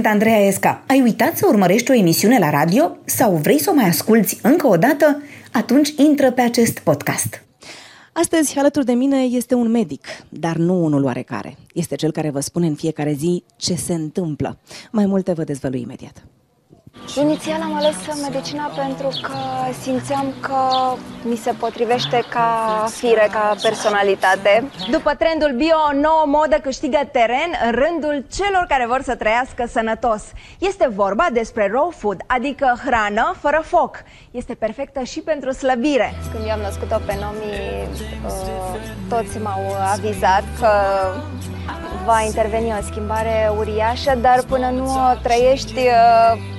Sunt Andreea Esca. Ai uitat să urmărești o emisiune la radio sau vrei să o mai asculți încă o dată? Atunci intră pe acest podcast. Astăzi, alături de mine este un medic, dar nu unul oarecare. Este cel care vă spune în fiecare zi ce se întâmplă. Mai multe vă dezvălui imediat. Inițial am ales medicina pentru că simțeam că mi se potrivește ca fire, ca personalitate. După trendul bio, o nouă modă câștigă teren în rândul celor care vor să trăiască sănătos. Este vorba despre raw food, adică hrană fără foc. Este perfectă și pentru slăbire. Când eu am născut-o pe Nomi, uh, toți m-au avizat că va interveni o schimbare uriașă, dar până nu o trăiești uh,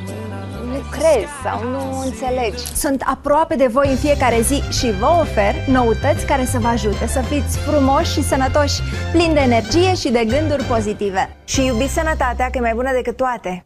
nu crezi sau nu înțelegi. Sunt aproape de voi în fiecare zi și vă ofer noutăți care să vă ajute să fiți frumoși și sănătoși, plini de energie și de gânduri pozitive. Și iubiți sănătatea, că e mai bună decât toate.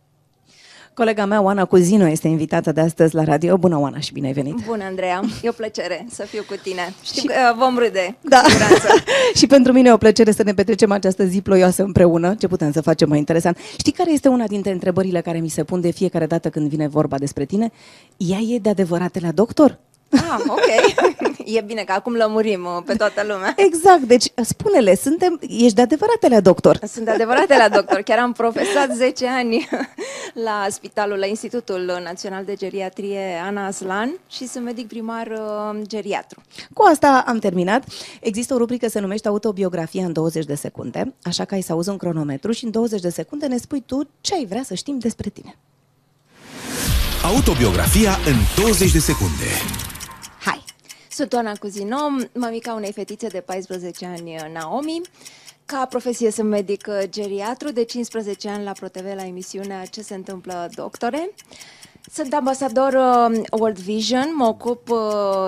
Colega mea, Oana Cuzino, este invitată de astăzi la radio. Bună, Oana, și bine ai venit! Bună, Andreea! E o plăcere să fiu cu tine. Știu și... că uh, vom râde, cu da. siguranță. și pentru mine e o plăcere să ne petrecem această zi ploioasă împreună. Ce putem să facem mai interesant? Știi care este una dintre întrebările care mi se pun de fiecare dată când vine vorba despre tine? Ea e de adevărat la doctor? Ah, ok. E bine că acum lămurim uh, pe toată lumea. Exact, deci spune-le, suntem, ești de adevăratele doctor. Sunt de adevăratele doctor. Chiar am profesat 10 ani la spitalul, la Institutul Național de Geriatrie Ana Aslan și sunt medic primar uh, geriatru. Cu asta am terminat. Există o rubrică se numește Autobiografia în 20 de secunde, așa că ai să auzi un cronometru și în 20 de secunde ne spui tu ce ai vrea să știm despre tine. Autobiografia în 20 de secunde. Sunt Oana Cuzino, mamica unei fetițe de 14 ani, Naomi. Ca profesie sunt medic geriatru, de 15 ani la ProTV la emisiunea Ce se întâmplă, doctore. Sunt ambasador uh, World Vision, mă ocup uh,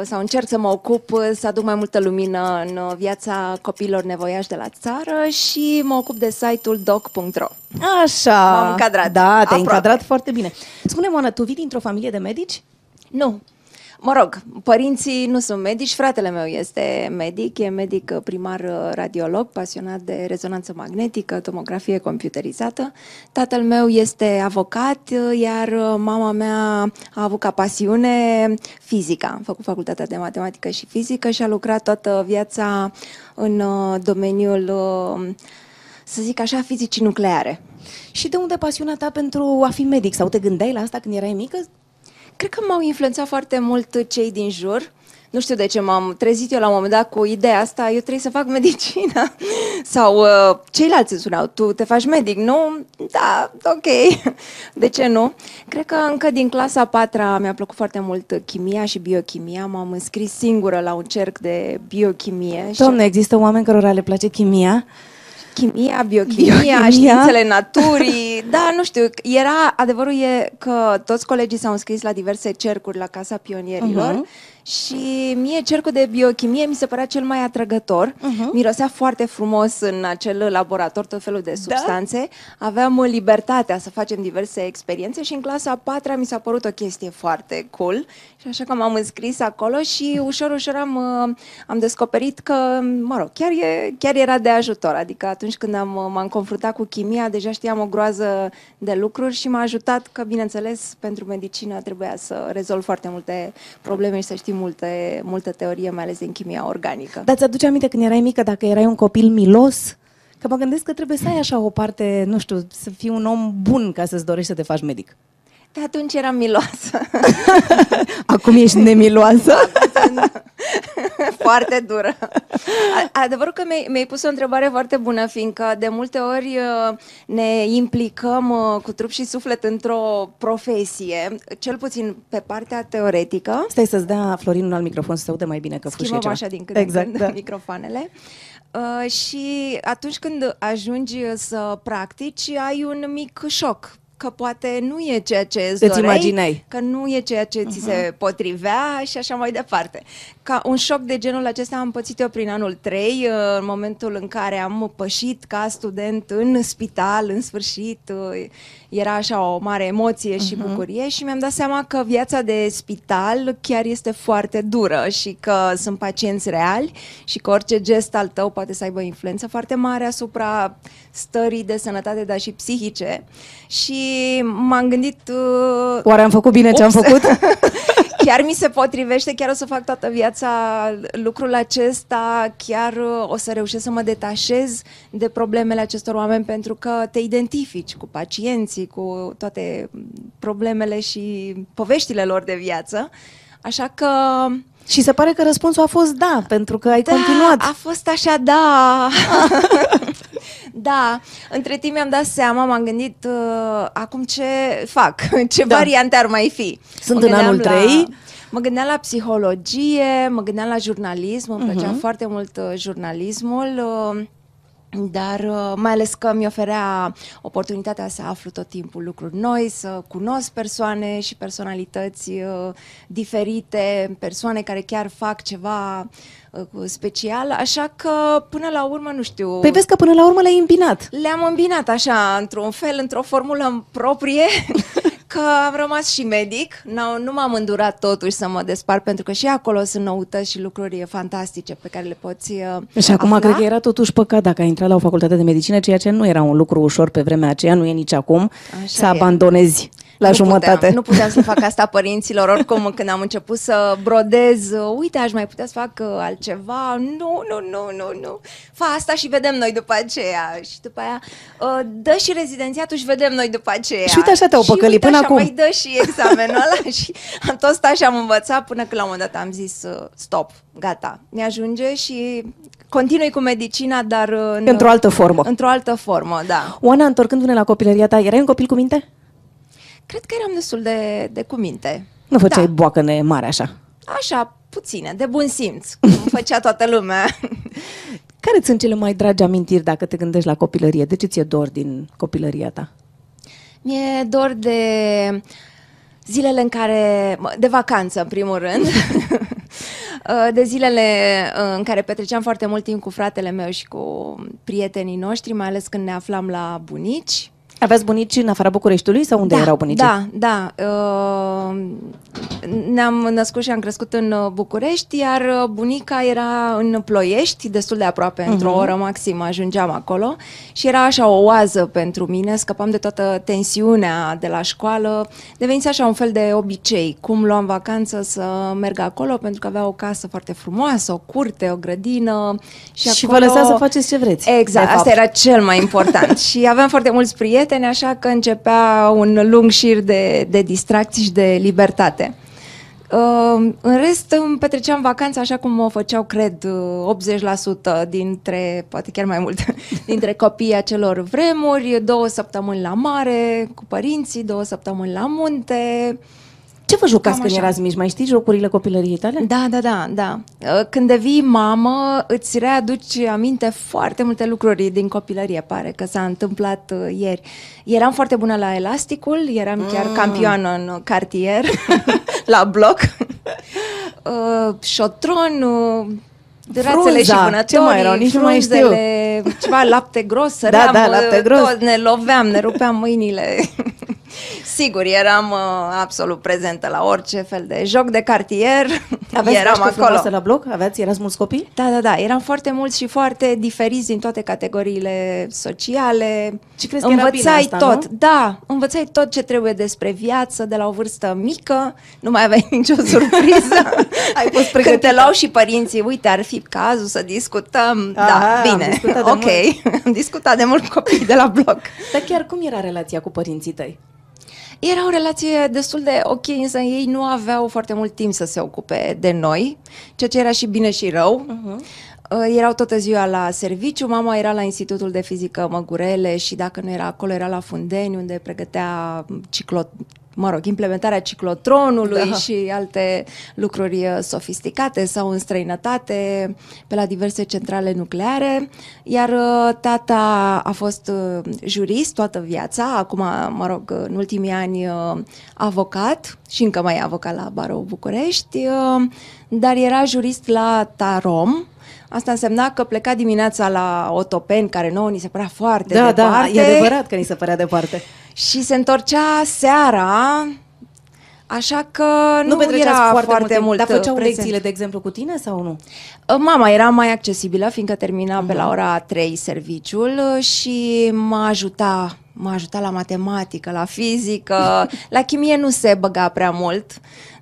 sau încerc să mă ocup uh, să aduc mai multă lumină în viața copiilor nevoiași de la țară și mă ocup de site-ul doc.ro. Așa. M-am încadrat. Da, te-ai încadrat foarte bine. Spune-mi, Oana, tu vii dintr-o familie de medici? Nu, Mă rog, părinții nu sunt medici, fratele meu este medic, e medic primar radiolog, pasionat de rezonanță magnetică, tomografie computerizată. Tatăl meu este avocat, iar mama mea a avut ca pasiune fizica. A făcut facultatea de matematică și fizică și a lucrat toată viața în uh, domeniul, uh, să zic așa, fizicii nucleare. Și de unde pasiunea ta pentru a fi medic? Sau te gândeai la asta când erai mică? Cred că m-au influențat foarte mult cei din jur. Nu știu de ce m-am trezit eu la un moment dat cu ideea asta, eu trebuie să fac medicină. Sau uh, ceilalți îmi spuneau, tu te faci medic, nu? Da, ok. De ce nu? Cred că încă din clasa a patra mi-a plăcut foarte mult chimia și biochimia. M-am înscris singură la un cerc de biochimie. Doamne, și... există oameni cărora le place chimia? Chimia, biochimia, biochimia, științele naturii. Da, nu știu, era, adevărul e că toți colegii s-au înscris la diverse cercuri la Casa Pionierilor uh-huh. Și mie cercul de biochimie mi se părea cel mai atrăgător. Uh-huh. Mirosea foarte frumos în acel laborator tot felul de da? substanțe. Da? Aveam libertatea să facem diverse experiențe și în clasa a patra mi s-a părut o chestie foarte cool. Și așa că m-am înscris acolo și ușor, ușor am, uh, am descoperit că, mă rog, chiar, e, chiar era de ajutor. Adică atunci când am, uh, m-am confruntat cu chimia, deja știam o groază de lucruri și m-a ajutat că, bineînțeles, pentru medicină trebuia să rezolv foarte multe probleme și să știm multe, multă teorie, mai ales din chimia organică. Dar ți-aduce aminte când erai mică, dacă erai un copil milos? Că mă gândesc că trebuie să ai așa o parte, nu știu, să fii un om bun ca să-ți dorești să te faci medic. De atunci eram miloasă. Acum ești nemiloasă? foarte dură. Adevărul că mi-ai, mi pus o întrebare foarte bună, fiindcă de multe ori uh, ne implicăm uh, cu trup și suflet într-o profesie, cel puțin pe partea teoretică. Stai să-ți dea Florin un alt microfon să se aude mai bine că Schimbăm așa din când exact, în când da. microfoanele. Uh, și atunci când ajungi să practici, ai un mic șoc că poate nu e ceea ce îți, îți doreai, imaginai. că nu e ceea ce uh-huh. ți se potrivea și așa mai departe. Ca un șoc de genul acesta am pățit eu prin anul 3, uh, în momentul în care am pășit ca student în spital, în sfârșit, uh, era așa o mare emoție și uh-huh. bucurie și mi-am dat seama că viața de spital chiar este foarte dură și că sunt pacienți reali și că orice gest al tău poate să aibă influență foarte mare asupra stării de sănătate, dar și psihice. Și m-am gândit... Uh, Oare am făcut bine ce am făcut? chiar mi se potrivește, chiar o să fac toată viața lucrul acesta, chiar uh, o să reușesc să mă detașez de problemele acestor oameni pentru că te identifici cu pacienții, cu toate problemele și poveștile lor de viață. Așa că și se pare că răspunsul a fost da, pentru că ai da, continuat. a fost așa, da. da, între timp mi-am dat seama, m-am gândit uh, acum ce fac, ce da. variante ar mai fi. Sunt mă în anul 3. La, mă gândeam la psihologie, mă gândeam la jurnalism, îmi uh-huh. plăcea mhm. foarte mult uh, jurnalismul. Uh, dar uh, mai ales că mi oferea oportunitatea să aflu tot timpul lucruri noi, să cunosc persoane și personalități uh, diferite, persoane care chiar fac ceva uh, special, așa că până la urmă, nu știu... Păi vezi că până la urmă le-ai îmbinat. Le-am îmbinat așa, într-un fel, într-o formulă proprie că am rămas și medic. Nu, nu m-am îndurat totuși să mă despart, pentru că și acolo sunt noutăți și lucruri fantastice pe care le poți uh, Și acum afla. cred că era totuși păcat dacă ai intrat la o facultate de medicină, ceea ce nu era un lucru ușor pe vremea aceea, nu e nici acum, Așa să e. abandonezi la nu jumătate. Puteam, nu puteam să fac asta părinților, oricum când am început să brodez, uite, aș mai putea să fac uh, altceva, nu, nu, nu, nu, nu, fa asta și vedem noi după aceea. Și după aia, uh, dă și rezidențiatul și vedem noi după aceea. Și uite așa te-au păcălit până acum. mai dă și examenul ăla și am tot stat și am învățat până când la un moment dat am zis uh, stop, gata, ne ajunge și continui cu medicina, dar... În, într-o altă formă. Într-o altă formă, da. Oana, întorcându-ne la copilăria ta, erai un copil cu minte? Cred că eram destul de, de cuminte. Nu făceai da. boacăne mare așa? Așa, puține, de bun simț, cum făcea toată lumea. Care sunt cele mai dragi amintiri dacă te gândești la copilărie? De ce ți-e dor din copilăria ta? Mi-e dor de zilele în care, de vacanță în primul rând, de zilele în care petreceam foarte mult timp cu fratele meu și cu prietenii noștri, mai ales când ne aflam la bunici. Aveți bunici în afara Bucureștiului sau unde da, erau bunicii? Da, da. Uh, ne-am născut și am crescut în uh, București, iar uh, bunica era în Ploiești, destul de aproape, uh-huh. într-o oră maxim ajungeam acolo și era așa o oază pentru mine, scăpam de toată tensiunea de la școală, devenise așa un fel de obicei, cum luam vacanță să merg acolo, pentru că avea o casă foarte frumoasă, o curte, o grădină și, și acolo... vă lăsa să faceți ce vreți. Exact, asta era cel mai important și aveam foarte mulți prieteni prieteni, așa că începea un lung șir de, de distracții și de libertate. Uh, în rest, îmi petreceam vacanța așa cum o făceau, cred, 80% dintre, poate chiar mai mult, dintre copiii acelor vremuri, două săptămâni la mare, cu părinții, două săptămâni la munte, ce vă jucați când erați mici? Mai știți jocurile copilăriei tale? Da, da, da, da. Uh, când devii mamă, îți readuci aminte foarte multe lucruri din copilărie, pare că s-a întâmplat uh, ieri. Eram foarte bună la elasticul, eram chiar mm. campioană în cartier, la bloc. uh, șotron, uh, Rațele și vânătorii, ce mai erau, nici nu mai știu. ceva lapte gros, săream, da, da, lapte gros. Tot, ne loveam, ne rupeam mâinile. Sigur, eram uh, absolut prezentă la orice fel de joc de cartier. Aveți eram acolo. la bloc? Aveați, erați mulți copii? Da, da, da. Eram foarte mulți și foarte diferiți din toate categoriile sociale. Și crezi că învățai era bine asta, tot. Nu? Da, învățai tot ce trebuie despre viață de la o vârstă mică. Nu mai aveai nicio surpriză. Ai fost pregătită. Când te luau și părinții, uite, ar fi cazul să discutăm. Da, Aha, da, bine. Am ok. am discutat de mult copii de la bloc. Dar chiar cum era relația cu părinții tăi? Era o relație destul de ok, însă ei nu aveau foarte mult timp să se ocupe de noi, ceea ce era și bine și rău. Uh-huh. Erau toată ziua la serviciu, mama era la Institutul de Fizică Măgurele și dacă nu era acolo, era la Fundeni, unde pregătea ciclo, mă rog, implementarea ciclotronului da. și alte lucruri uh, sofisticate sau în străinătate pe la diverse centrale nucleare, iar uh, tata a fost uh, jurist toată viața, acum, mă rog, în ultimii ani avocat și încă mai e avocat la Barou București, dar era jurist la Tarom, Asta însemna că pleca dimineața la Otopeni, care nouă ni se părea foarte da, departe. Da, e adevărat că ni se părea departe. Și se întorcea seara, Așa că nu, nu era foarte, foarte mult Dar făceau prezent. lecțiile, de exemplu, cu tine sau nu? Mama era mai accesibilă, fiindcă termina uh-huh. pe la mhm. ora 3 serviciul și mă ajuta m-a ajutat la matematică, la fizică, la chimie nu se băga prea mult,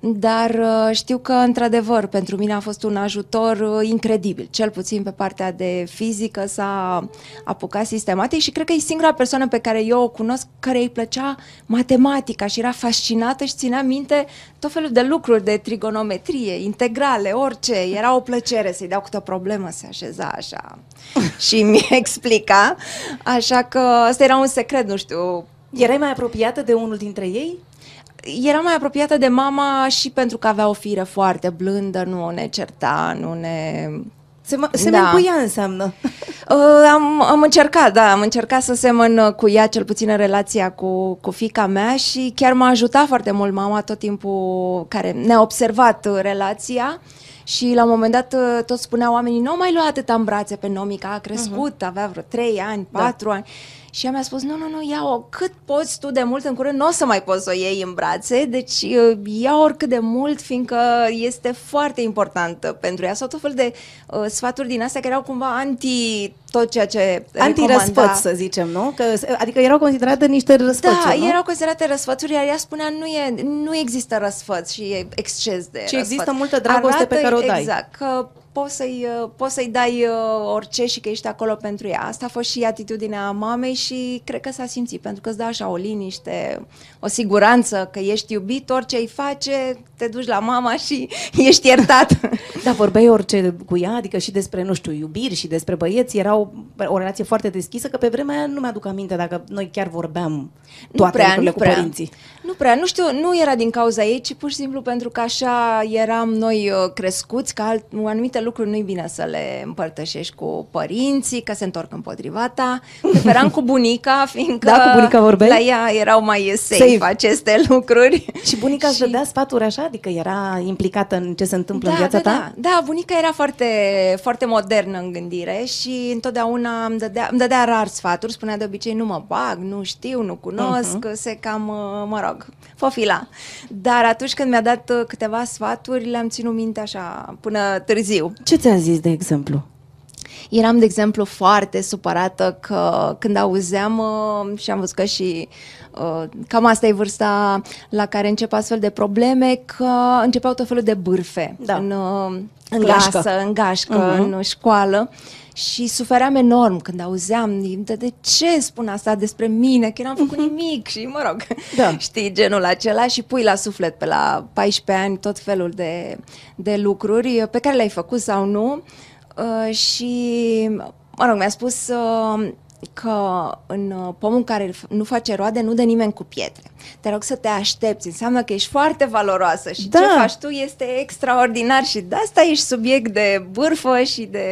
dar uh, știu că, într-adevăr, pentru mine a fost un ajutor uh, incredibil. Cel puțin pe partea de fizică s-a apucat sistematic și cred că e singura persoană pe care eu o cunosc care îi plăcea matematica și era fascinată și ținea minte tot felul de lucruri, de trigonometrie, integrale, orice. Era o plăcere să-i dau câte o problemă, se așeza așa și mi explica. Așa că ăsta era un secret, nu știu, Erai mai apropiată de unul dintre ei? era mai apropiată de mama și pentru că avea o fire foarte blândă, nu ne certa, nu ne... Se, se Da. cu ea înseamnă. Uh, am, am încercat, da, am încercat să semăn uh, cu ea, cel puțin în relația cu, cu fica mea și chiar m-a ajutat foarte mult mama tot timpul care ne-a observat uh, relația și la un moment dat uh, tot spuneau oamenii, nu mai lua atâta în brațe pe Nomica, a crescut, uh-huh. avea vreo 3 ani, 4 da. ani. Și ea mi-a spus, nu, nu, nu, ia-o cât poți tu de mult, în curând nu o să mai poți să o iei în brațe, deci uh, ia oricât de mult, fiindcă este foarte important pentru ea. Sau tot fel de uh, sfaturi din astea care erau cumva anti tot ceea ce Anti-răsfăț, recomanda. să zicem, nu? Că, adică erau considerate niște răsfățuri, Da, nu? erau considerate răsfățuri, iar ea spunea nu, e, nu există răsfăț și e exces de Și răsfăț. există multă dragoste pe care o dai. Exact, că poți să-i, uh, poți să-i dai uh, orice și că ești acolo pentru ea. Asta a fost și atitudinea mamei și cred că s-a simțit, pentru că îți dă așa o liniște, o siguranță că ești iubit, orice îi face, te duci la mama și ești iertat. Da, vorbeai orice cu ea, adică și despre, nu știu, iubiri și despre băieți, era o, o relație foarte deschisă, că pe vremea aia nu mi-aduc aminte dacă noi chiar vorbeam toate lucrurile cu părinții. Nu prea, nu știu, nu era din cauza ei, ci pur și simplu pentru că așa eram noi uh, crescuți, că alt, anumite lucruri nu-i bine să le împărtășești cu părinții, că se întorc împotriva ta. Preferam cu bunica, fiindcă Da, cu bunica vorbeai? la ea erau mai safe, Safe. Aceste lucruri. Și bunica îți dădea sfaturi așa? Adică era implicată în ce se întâmplă da, în viața da, ta? Da, da, bunica era foarte, foarte modernă în gândire și întotdeauna îmi dădea, îmi dădea rar sfaturi, spunea de obicei nu mă bag, nu știu, nu cunosc, Mhm. uh-huh. se cam, uh, mă rog, fofila. Dar atunci când mi-a dat uh, câteva sfaturi, le-am ținut minte așa până târziu. Ce ți-a zis, de exemplu? Eram, de exemplu, foarte supărată că când auzeam uh, și am văzut că și uh, cam asta e vârsta la care încep astfel de probleme, că începeau tot felul de bârfe Da. în, uh, În clasă, gașcă. în gașcă, Mhm. în școală. Și sufeream enorm când auzeam de, de ce spun asta despre mine, că n-am făcut nimic și mă rog, Da. știi, genul acela și pui la suflet pe la 14 ani tot felul de, de lucruri pe care le-ai făcut sau nu. Uh, și, mă rog, mi-a spus uh, că în uh, pomul care f- nu face roade nu dă nimeni cu pietre. Te rog să te aștepți, înseamnă că ești foarte valoroasă și Da. ce faci tu este extraordinar și de asta ești subiect de bârfă și de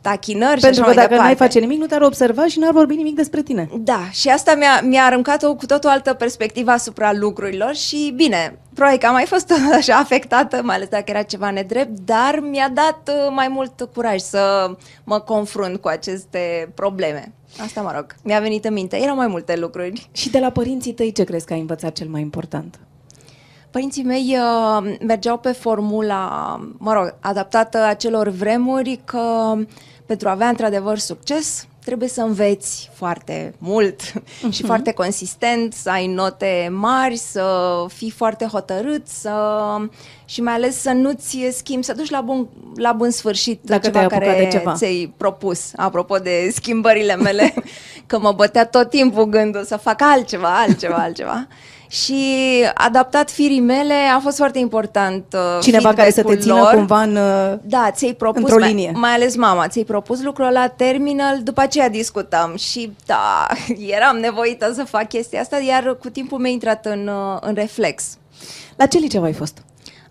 tachinări și Pentru așa că mai dacă n-ai departe. face nimic, nu te-ar observa și n-ar vorbi nimic despre tine. Da, și asta mi-a, mi-a aruncat o cu tot o altă perspectivă asupra lucrurilor și bine, probabil că am mai fost așa afectată, mai ales dacă era ceva nedrept, dar mi-a dat uh, mai mult curaj să mă confrunt cu aceste probleme. Asta, mă rog, mi-a venit în minte. Erau mai multe lucruri. Și de la părinții tăi ce crezi că ai învățat cel mai important? Părinții mei uh, mergeau pe formula, mă rog, adaptată acelor vremuri că pentru a avea într-adevăr succes trebuie să înveți foarte mult și foarte consistent, să ai note mari, să fii foarte hotărât, să și mai ales să nu-ți schimbi, să duci la bun, la bun sfârșit Dacă ceva te-ai apucat care de ceva. ți-ai propus. Apropo de schimbările mele, că mă bătea tot timpul gândul să fac altceva, altceva, altceva. Și adaptat firii mele a fost foarte important. uh, Cineva care să te feedback-ul țină lor. cumva în... uh, Da, ți-ai propus, într-o mai, linie. mai ales mama, ți-ai propus lucrul ăla, terminal, după aceea discutăm și da, eram nevoită să fac chestia asta, iar cu timpul mi-a intrat în, uh, în reflex. La ce liceu ai fost?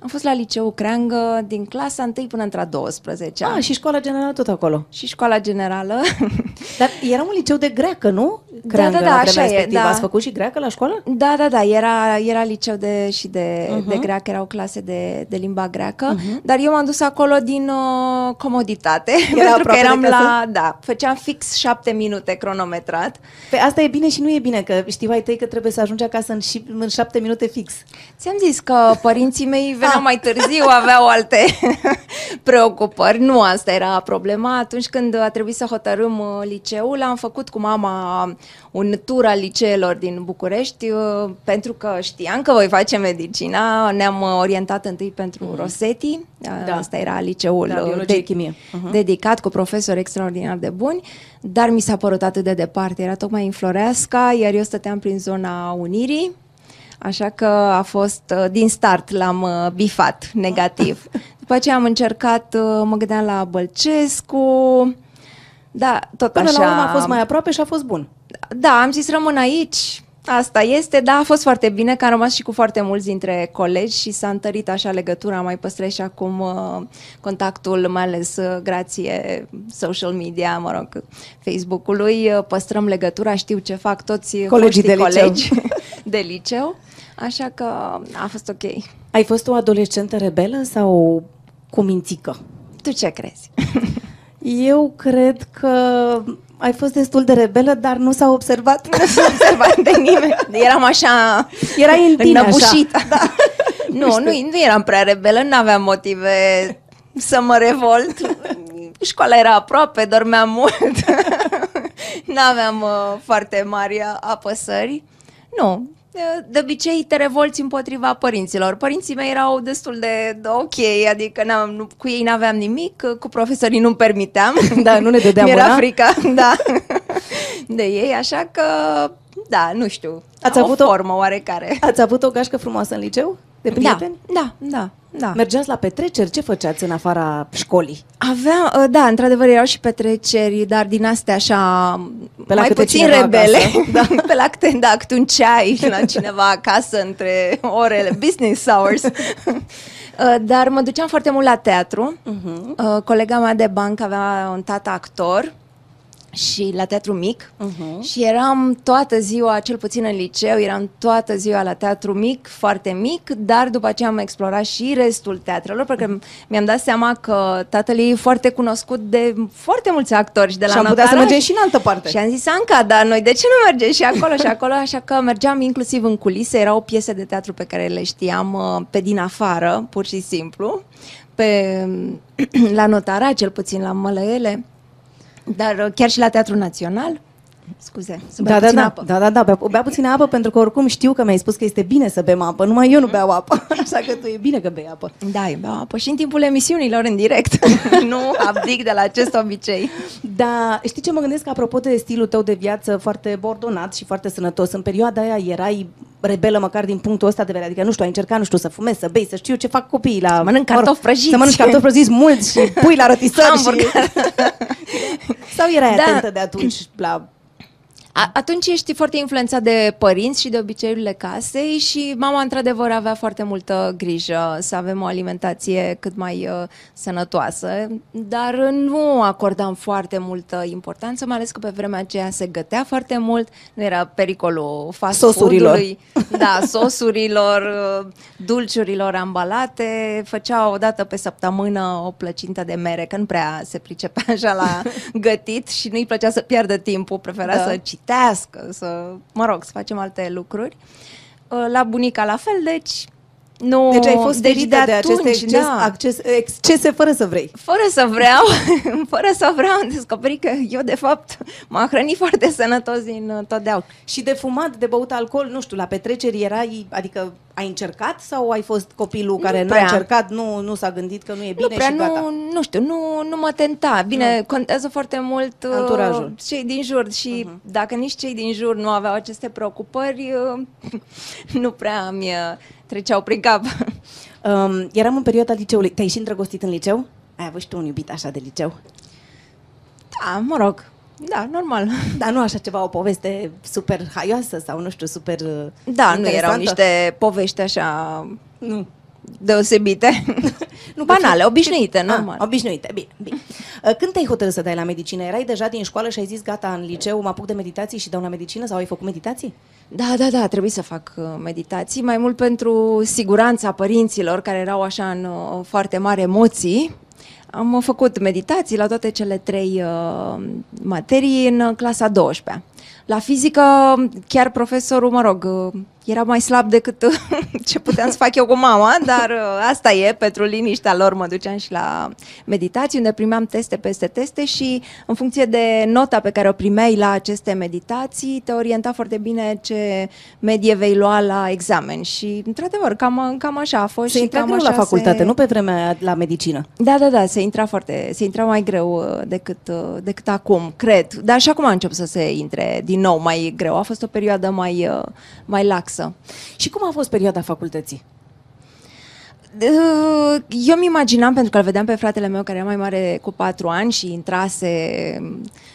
Am fost la liceu Creangă din clasa 1 până între a 12 Ah, și școala generală tot acolo. și școala generală. Dar era un liceu de greacă, nu? Da, Creangă, da, da, la așa vremea e, respectivă. da. Ați făcut și greacă la școală? Da, da, da, era, era liceu de, și de, Mhm. uh-huh. de greacă, erau clase de, de limba greacă, uh-huh. dar eu m-am dus acolo din uh, comoditate, pentru că aproape de eram casă? la, da, făceam fix șapte minute cronometrat. Pe asta e bine și nu e bine, că știu ai tăi că trebuie să ajungi acasă în, și, în șapte minute fix. Ți-am zis că părinții mei veneau veneau mai târziu, aveau alte preocupări. Nu asta era problema. Atunci când a trebuit să hotărâm uh, liceul, am făcut cu mama un tur al liceelor din București, uh, pentru că știam că voi face medicina. Ne-am orientat întâi pentru mm. Rosetti, da. asta era liceul da, de, chimie. Uh-huh. dedicat cu profesori extraordinar de buni, dar mi s-a părut atât de departe. Era tocmai în Floreasca, iar eu stăteam prin zona Unirii, Așa că a fost, uh, din start l-am uh, bifat negativ. După aceea am încercat, uh, mă gândeam la Bălcescu, da, tot Până așa. la urmă a fost mai aproape și a fost bun. Da, am zis rămân aici, Asta este, dar a fost foarte bine că am rămas și cu foarte mulți dintre colegi și s-a întărit așa legătura, mai păstrez și acum uh, contactul, mai ales uh, grație social media, mă rog, Facebook-ului, uh, păstrăm legătura, știu ce fac toți Colegii de colegi de liceu, așa că a fost ok. Ai fost o adolescentă rebelă sau cu mințică? Tu ce crezi? Eu cred că ai fost destul de rebelă, dar nu s-a observat. Nu s-a observat de nimeni. Eram așa Era în tine, înăbușită. Așa. Da. Nu, nu, nu eram prea rebelă, nu aveam motive să mă revolt. Școala era aproape, dormeam mult. nu aveam uh, foarte mari apăsări. Nu, de obicei te revolți împotriva părinților. Părinții mei erau destul de, de ok, adică nu, cu ei n-aveam nimic, cu profesorii nu-mi permiteam. Da, nu ne dădeam Mi-era frica, da, de ei, așa că, da, nu știu, ați o avut formă o, oarecare. Ați avut o gașcă frumoasă în liceu? De da, prieteni? Da, da, da. Da. Mergeați la petreceri? Ce făceați în afara școlii? Aveam, uh, da, într-adevăr erau și petreceri, dar din astea așa pe la mai puțin rebele. da. pe la câte, da, câte un ceai la cineva acasă între orele business hours. Uh, dar mă duceam foarte mult la teatru. Uh-huh. Colega mea de bancă avea un tată actor și la teatru mic uh-huh. și eram toată ziua, cel puțin în liceu, eram toată ziua la teatru mic, foarte mic, dar după aceea am explorat și restul teatrelor, pentru că mi-am dat seama că tatăl e foarte cunoscut de foarte mulți actori și de la Și am putea să mergem și în altă parte. Și am zis, Anca, dar noi de ce nu mergem și acolo și acolo? Așa că mergeam inclusiv în culise, erau piese de teatru pe care le știam uh, pe din afară, pur și simplu, pe, la notara, cel puțin la mălăele. Dar uh, chiar și la Teatrul Național, Scuze, să da, da, da, apă. Da, da, da, bea, bea puțină apă pentru că oricum știu că mi-ai spus că este bine să bem apă, numai eu nu beau apă, așa că tu e bine că bei apă. Da, eu beau apă și în timpul emisiunilor în direct, nu abdic de la acest obicei. Da, știi ce mă gândesc apropo de stilul tău de viață foarte ordonat și foarte sănătos, în perioada aia erai rebelă măcar din punctul ăsta de vedere, adică nu știu, ai încercat, nu știu, să fumezi, să bei, să știu ce fac copiii la... Să mănânc cartofi prăjiți. Să mănânc cartofi prăjiți mulți și pui la rotisări și... Sau erai da. atentă de atunci la a, atunci ești foarte influențat de părinți și de obiceiurile casei și mama într-adevăr avea foarte multă grijă să avem o alimentație cât mai uh, sănătoasă, dar nu acordam foarte multă importanță, mai ales că pe vremea aceea se gătea foarte mult, nu era pericolul fast sosurilor. food-ului, da, sosurilor, uh, dulciurilor ambalate, făcea o dată pe săptămână o plăcintă de mere, că nu prea se pricepea așa la gătit și nu-i plăcea să piardă timpul, prefera da. să citească, să, mă rog, să facem alte lucruri. Uh, la bunica la fel, deci nu, deci ai fost deci de, de aceste exces, da. acces, excese fără să vrei. Fără să vreau, fără să vreau, am descoperit că eu de fapt m-am hrănit foarte sănătos din uh, totdeauna. Și de fumat, de băut alcool, nu știu, la petreceri erai, adică ai încercat sau ai fost copilul nu care nu a încercat, nu, nu s-a gândit că nu e bine nu prea, și gata? Nu, nu știu, nu, nu mă tenta. Bine, nu. contează foarte mult uh, Anturajul. cei din jur și uh-huh. dacă nici cei din jur nu aveau aceste preocupări, uh, nu prea mi treceau prin cap. Um, eram în perioada liceului. Te-ai și îndrăgostit în liceu? Ai avut și tu un iubit așa de liceu? Da, mă rog. Da, normal. Dar nu așa ceva, o poveste super haioasă sau nu știu, super Da, nu erau niște povești așa... Nu deosebite. nu, Banale, obișnuite, ah, normal. Ah, obișnuite, bine, bine. Uh, când te-ai hotărât să dai la medicină? Erai deja din școală și ai zis, gata, în liceu mă apuc de meditații și dau la medicină sau ai făcut meditații? Da, da, da, trebuie să fac uh, meditații, mai mult pentru siguranța părinților care erau așa în uh, foarte mari emoții. Am făcut meditații la toate cele trei uh, materii în clasa 12 La fizică, chiar profesorul, mă rog, era mai slab decât ce puteam să fac eu cu mama, dar uh, asta e, pentru liniștea lor mă duceam și la meditații, unde primeam teste peste teste și în funcție de nota pe care o primeai la aceste meditații, te orienta foarte bine ce medie vei lua la examen. Și, într-adevăr, cam, cam așa a fost. Se și intra cam greu așa la facultate, se... nu pe vremea la medicină. Da, da, da, se intra foarte, se intra mai greu uh, decât, uh, decât acum, cred. Dar și acum a început să se intre din nou mai greu. A fost o perioadă mai, mai laxă. Și cum a fost perioada facultății? Eu mi imaginam, pentru că îl vedeam pe fratele meu care era mai mare cu patru ani și intrase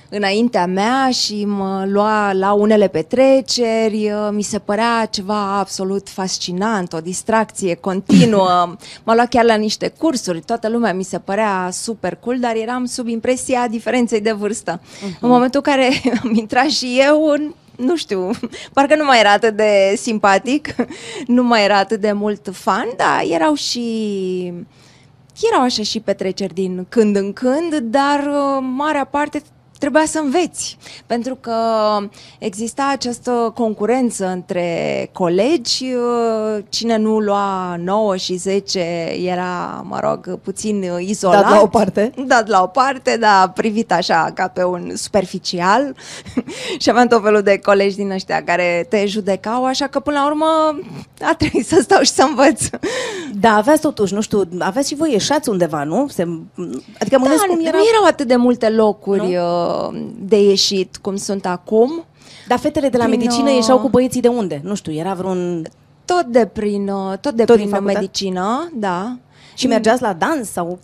înaintea mea și mă lua la unele petreceri, mi se părea ceva absolut fascinant, o distracție continuă. M-a luat chiar la niște cursuri, toată lumea mi se părea super cool, dar eram sub impresia diferenței de vârstă. Uh-huh. În momentul în care am intrat și eu, nu știu, parcă nu mai era atât de simpatic, nu mai era atât de mult fan, dar erau și erau așa și petreceri din când în când, dar uh, marea parte trebuia să înveți, pentru că exista această concurență între colegi, cine nu lua 9 și 10 era, mă rog, puțin izolat. Dat la o parte. Dat la o parte, da, privit așa ca pe un superficial și aveam tot felul de colegi din ăștia care te judecau, așa că până la urmă a trebuit să stau și să învăț. Da, aveați totuși, nu știu, aveți și voi ieșați undeva, nu? Se, adică mă da, cum era... nu erau atât de multe locuri nu? De ieșit cum sunt acum. Dar fetele de la prin, medicină ieșeau cu băieții de unde? Nu știu, era vreun... Tot de prin, tot de tot prin medicină, da. Și mergeați la dans sau?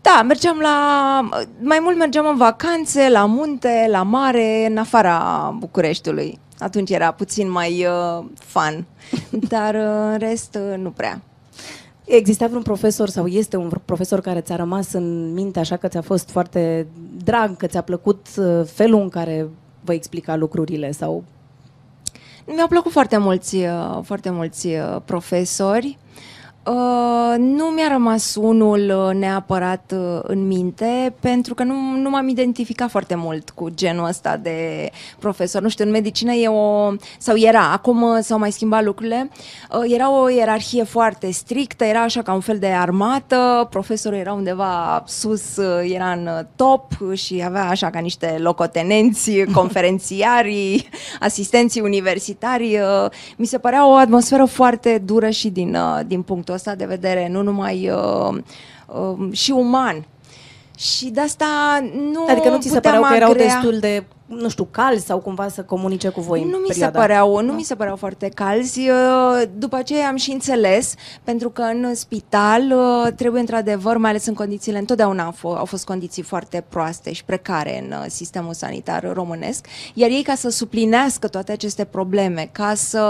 Da, mergeam la... Mai mult mergeam în vacanțe, la munte, la mare, în afara Bucureștiului. Atunci era puțin mai uh, fun, dar uh, în rest uh, nu prea. Exista vreun profesor sau este un profesor care ți-a rămas în minte așa că ți-a fost foarte drag, că ți-a plăcut uh, felul în care vă explica lucrurile sau... Mi-au plăcut foarte mulți, uh, foarte mulți uh, profesori. Uh, nu mi-a rămas unul uh, neapărat uh, în minte, pentru că nu, nu m-am identificat foarte mult cu genul ăsta de profesor. Nu știu, în medicină e o... sau era, acum s-au mai schimbat lucrurile, uh, era o ierarhie foarte strictă, era așa ca un fel de armată, profesorul era undeva sus, uh, era în top și avea așa ca niște locotenenți, conferențiari, asistenții universitari. Uh, mi se părea o atmosferă foarte dură și din, uh, din punctul ăsta de vedere, nu numai uh, uh, și uman. Și de asta nu Adică nu ți se păreau că erau destul de nu știu, calzi sau cumva să comunice cu voi nu în mi se păreau, Nu mi se păreau foarte calzi. După aceea am și înțeles, pentru că în spital uh, trebuie într-adevăr, mai ales în condițiile, întotdeauna au, f- au fost condiții foarte proaste și precare în uh, sistemul sanitar românesc, iar ei ca să suplinească toate aceste probleme, ca să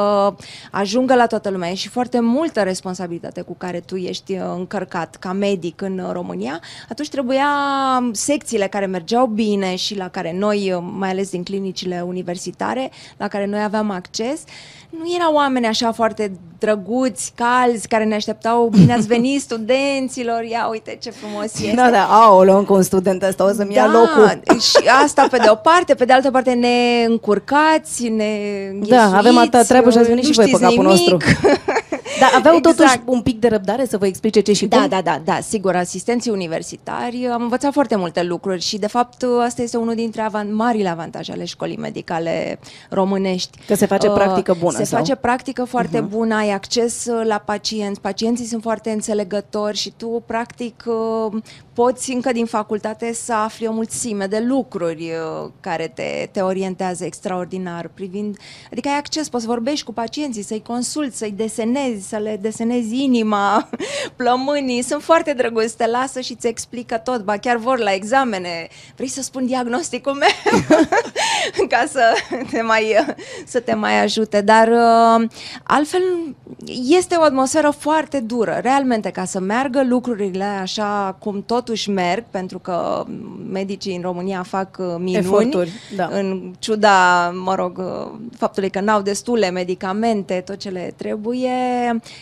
ajungă la toată lumea, e și foarte multă responsabilitate cu care tu ești uh, încărcat ca medic în România, atunci trebuia secțiile care mergeau bine și la care noi mai mai ales din clinicile universitare la care noi aveam acces, nu erau oameni așa foarte drăguți, calzi, care ne așteptau, bine ați venit studenților, ia uite ce frumos este. Da, da, aoleu, încă un student ăsta o să-mi da, ia locul. și asta pe de o parte, pe de altă parte ne încurcați, ne Da, avem atâta treabă și ați venit și voi pe capul nimic. nostru. Dar aveau exact. totuși un pic de răbdare să vă explice ce și da, cum? Da, da, da, sigur, asistenții universitari am învățat foarte multe lucruri și de fapt asta este unul dintre avant- marile avantaje ale școlii medicale românești. Că se face uh, practică bună Se sau? face practică foarte uh-huh. bună, ai acces uh, la pacienți, pacienții sunt foarte înțelegători și tu practic uh, poți încă din facultate să afli o mulțime de lucruri uh, care te, te orientează extraordinar privind, adică ai acces, poți vorbești cu pacienții, să-i consulti, să-i desenezi, să le desenezi inima, plămânii, sunt foarte drăguți, te lasă și ți explică tot, ba chiar vor la examene, vrei să spun diagnosticul meu? Ca să te mai, să te mai ajute, dar uh, altfel este o atmosferă foarte dură, realmente, ca să meargă lucrurile așa cum tot totuși merg, pentru că medicii în România fac uh, minuni, Eforturi, da. în ciuda, mă rog, uh, faptului că n-au destule medicamente, tot ce le trebuie,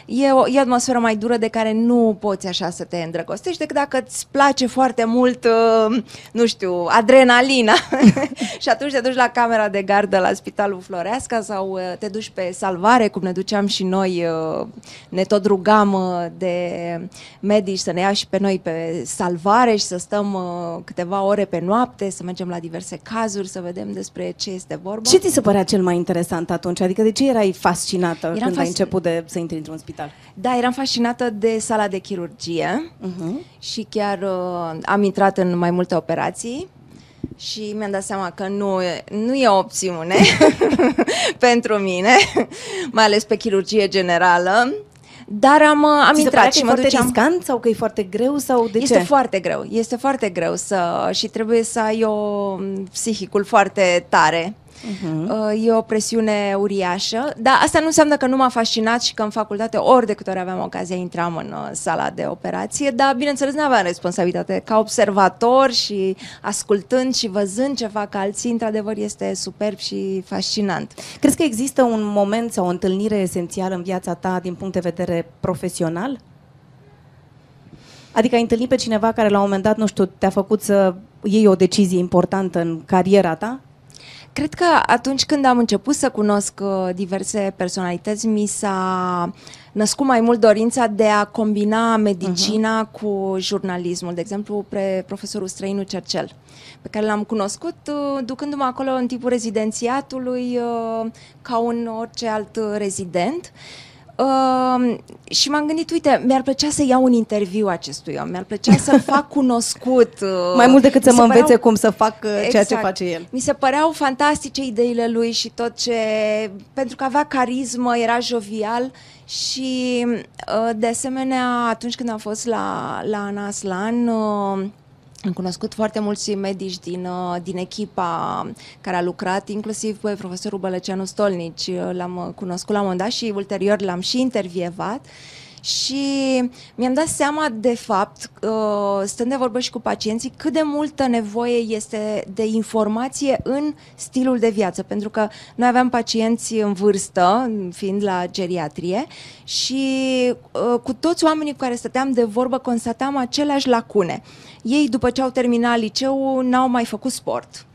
e o, e o atmosferă mai dură de care nu poți așa să te îndrăgostești, decât dacă îți place foarte mult, uh, nu știu, adrenalina. Și atunci te duci la camera de gardă la Spitalul Floreasca sau te duci pe salvare, cum ne duceam și noi, ne tot rugam de medici să ne ia și pe noi pe salvare și să stăm uh, câteva ore pe noapte, să mergem la diverse cazuri, să vedem despre ce este vorba. Ce ți se părea cel mai interesant atunci? Adică de ce erai fascinată eram când fasc... ai început de, să intri într-un spital? Da, eram fascinată de sala de chirurgie uh-huh. și chiar uh, am intrat în mai multe operații și mi-am dat seama că nu e, nu e o opțiune pentru mine, mai ales pe chirurgie generală. Dar am, am Ți intrat și mă foarte duceam... riscant sau că e foarte greu sau de este ce? Este foarte greu. Este foarte greu să și trebuie să ai o psihicul foarte tare Uh-huh. E o presiune uriașă, dar asta nu înseamnă că nu m-a fascinat și că în facultate ori de câte ori aveam ocazia intram în uh, sala de operație, dar bineînțeles nu aveam responsabilitate. Ca observator și ascultând și văzând ce fac alții, într-adevăr este superb și fascinant. Crezi că există un moment sau o întâlnire esențială în viața ta din punct de vedere profesional? Adică ai întâlnit pe cineva care la un moment dat, nu știu, te-a făcut să iei o decizie importantă în cariera ta? Cred că atunci când am început să cunosc uh, diverse personalități, mi s-a născut mai mult dorința de a combina medicina uh-huh. cu jurnalismul. De exemplu, pre profesorul străinu Cercel, pe care l-am cunoscut uh, ducându-mă acolo în timpul rezidențiatului uh, ca un orice alt rezident. Uh, și m-am gândit, uite, mi-ar plăcea să iau un interviu acestui om, mi-ar plăcea să-l fac cunoscut. Uh, Mai mult decât să mă păreau... învețe cum să fac uh, ceea exact. ce face el. Mi se păreau fantastice ideile lui și tot ce... Pentru că avea carismă, era jovial și, uh, de asemenea, atunci când am fost la, la Ana Aslan... Uh, am cunoscut foarte mulți medici din, uh, din echipa care a lucrat, inclusiv pe profesorul Bălăceanu Stolnici. L-am cunoscut la un moment dat și ulterior l-am și intervievat. Și mi-am dat seama, de fapt, uh, stând de vorbă și cu pacienții, cât de multă nevoie este de informație în stilul de viață. Pentru că noi aveam pacienți în vârstă, fiind la geriatrie, și uh, cu toți oamenii cu care stăteam de vorbă constatam aceleași lacune. Ei, după ce au terminat liceul, n-au mai făcut sport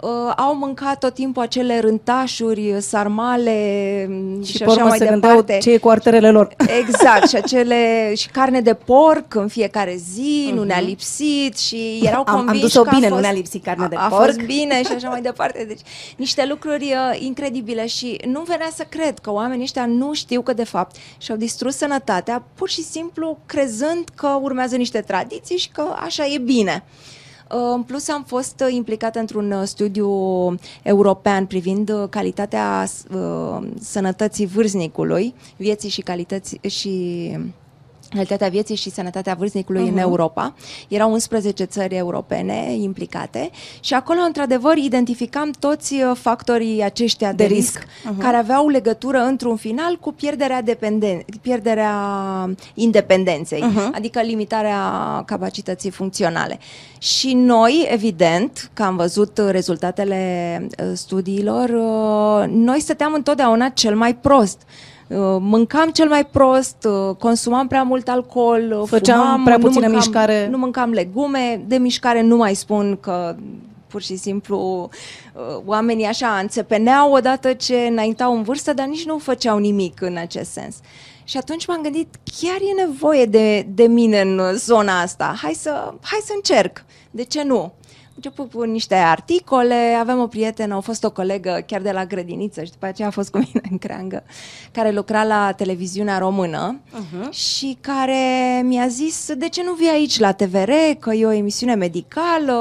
uh, au mâncat tot timpul acele rântașuri, sarmale mm, și, și așa mai departe. ce e cu arterele lor. Exact, și acele și carne de porc în fiecare zi, uh-huh. nu ne-a mhm. lipsit și erau convinși am, am dus-o că bine, a fost, nu ne-a lipsit carne de a, porc. A fost bine și așa mai departe. Deci niște lucruri uh, incredibile și nu venea să cred că oamenii ăștia nu știu că de fapt și-au distrus sănătatea pur și simplu crezând că urmează niște tradiții și că așa e bine. În plus, am fost implicată într-un uh, studiu european privind uh, calitatea uh, sănătății vârstnicului, vieții și calității și calitatea vieții și sănătatea vârstnicului uh-huh. în Europa. Erau 11 țări europene implicate și acolo, într-adevăr, identificam toți uh, factorii aceștia de, de risc, risc uh-huh. care aveau legătură, într-un final, cu pierderea, dependen- pierderea independenței, uh-huh. adică limitarea capacității funcționale. Și noi, evident, că am văzut rezultatele uh, studiilor, uh, noi stăteam întotdeauna cel mai prost. Uh, mâncam cel mai prost, uh, consumam prea mult alcool, uh, Făceam fumam, prea puțină nu mâncam, mișcare. Nu mâncam legume, de mișcare nu mai spun că pur și simplu oamenii așa înțepeneau odată ce înaintau în vârstă, dar nici nu făceau nimic în acest sens. Și atunci m-am gândit, chiar e nevoie de, de mine în zona asta, hai să, hai să încerc, de ce nu? Început cu niște articole, aveam o prietenă, a fost o colegă chiar de la grădiniță și după aceea a fost cu mine în creangă, care lucra la televiziunea română uh-huh. și care mi-a zis de ce nu vii aici la TVR, că e o emisiune medicală,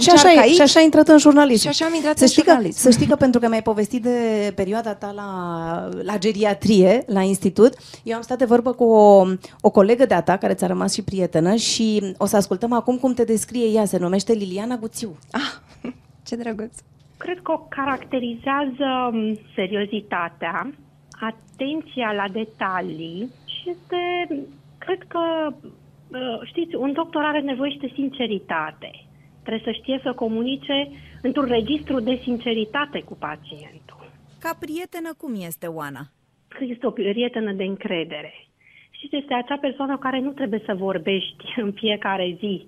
și așa, e, și așa ai intrat în jurnalism. Și așa am intrat să în știi jurnalism. Că, să știi că pentru că mi-ai povestit de perioada ta la, la geriatrie, la institut, eu am stat de vorbă cu o, o colegă de-a ta, care ți-a rămas și prietenă, și o să ascultăm acum cum te descrie ea. Se numește Liliana Guțiu. Ah, ce drăguț! Cred că o caracterizează um, seriozitatea, atenția la detalii și este, cred că, uh, știți, un doctor are nevoie și de sinceritate. Trebuie să știe să comunice într-un registru de sinceritate cu pacientul. Ca prietenă, cum este Oana? Este o prietenă de încredere. Știți, este acea persoană cu care nu trebuie să vorbești în fiecare zi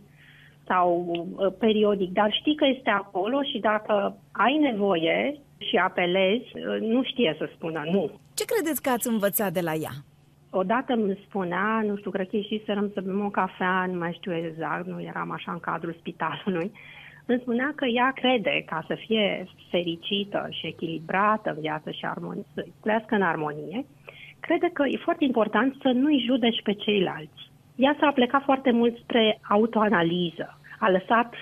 sau uh, periodic, dar știi că este acolo și dacă ai nevoie și apelezi, uh, nu știe să spună nu. Ce credeți că ați învățat de la ea? Odată îmi spunea, nu știu, cred că ieșiserăm să bem o cafea, nu mai știu exact, nu eram așa în cadrul spitalului, îmi spunea că ea crede ca să fie fericită și echilibrată în viață și armonie, să trăiască în armonie, crede că e foarte important să nu-i judeci pe ceilalți. Ea s-a plecat foarte mult spre autoanaliză. A lăsat,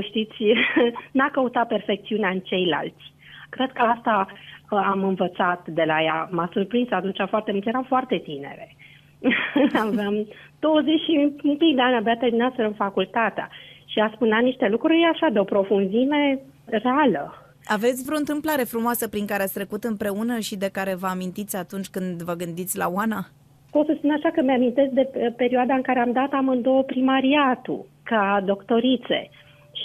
știți, n-a căutat perfecțiunea în ceilalți. Cred că asta uh, am învățat de la ea. M-a surprins atunci foarte mult, eram foarte tinere. Aveam 20 și un pic de ani, abia terminaseră în facultatea. Și a spunea niște lucruri așa de o profunzime reală. Aveți vreo întâmplare frumoasă prin care ați trecut împreună și de care vă amintiți atunci când vă gândiți la Oana? Pot să spun așa că mi-amintesc de perioada în care am dat amândouă primariatul ca doctorițe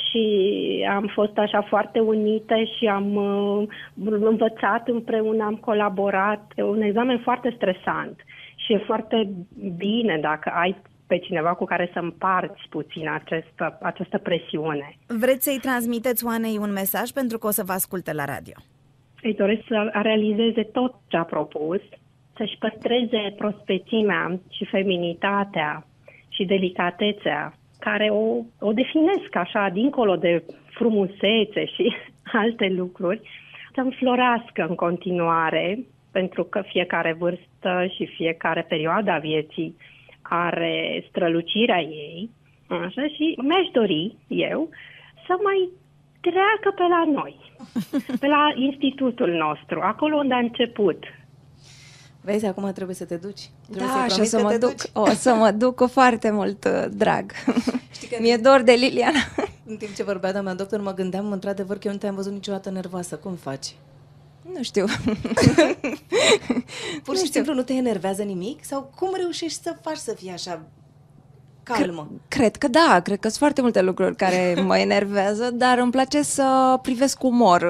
și am fost așa foarte unite și am uh, învățat împreună, am colaborat. E un examen foarte stresant și e foarte bine dacă ai pe cineva cu care să împarți puțin această, această presiune. Vreți să-i transmiteți Oanei un mesaj pentru că o să vă asculte la radio? Îi doresc să realizeze tot ce a propus, să-și păstreze prospețimea și feminitatea și delicatețea care o, o definesc așa, dincolo de frumusețe și alte lucruri, să înflorească în continuare, pentru că fiecare vârstă și fiecare perioadă a vieții are strălucirea ei, așa, și mi-aș dori eu să mai treacă pe la noi, pe la institutul nostru, acolo unde a început. Vezi, acum trebuie să te duci. Trebuie da, să și o să mă duc. Duci. O să mă duc cu foarte mult uh, drag. Știi că Mi-e dor de Liliana. În timp ce vorbea doamna doctor, mă gândeam într-adevăr că eu nu te-am văzut niciodată nervoasă. Cum faci? Nu știu. Pur și simplu nu te enervează nimic? Sau cum reușești să faci să fii așa calmă? Cred că da, cred că sunt foarte multe lucruri care mă enervează, dar îmi place să privesc cu umor.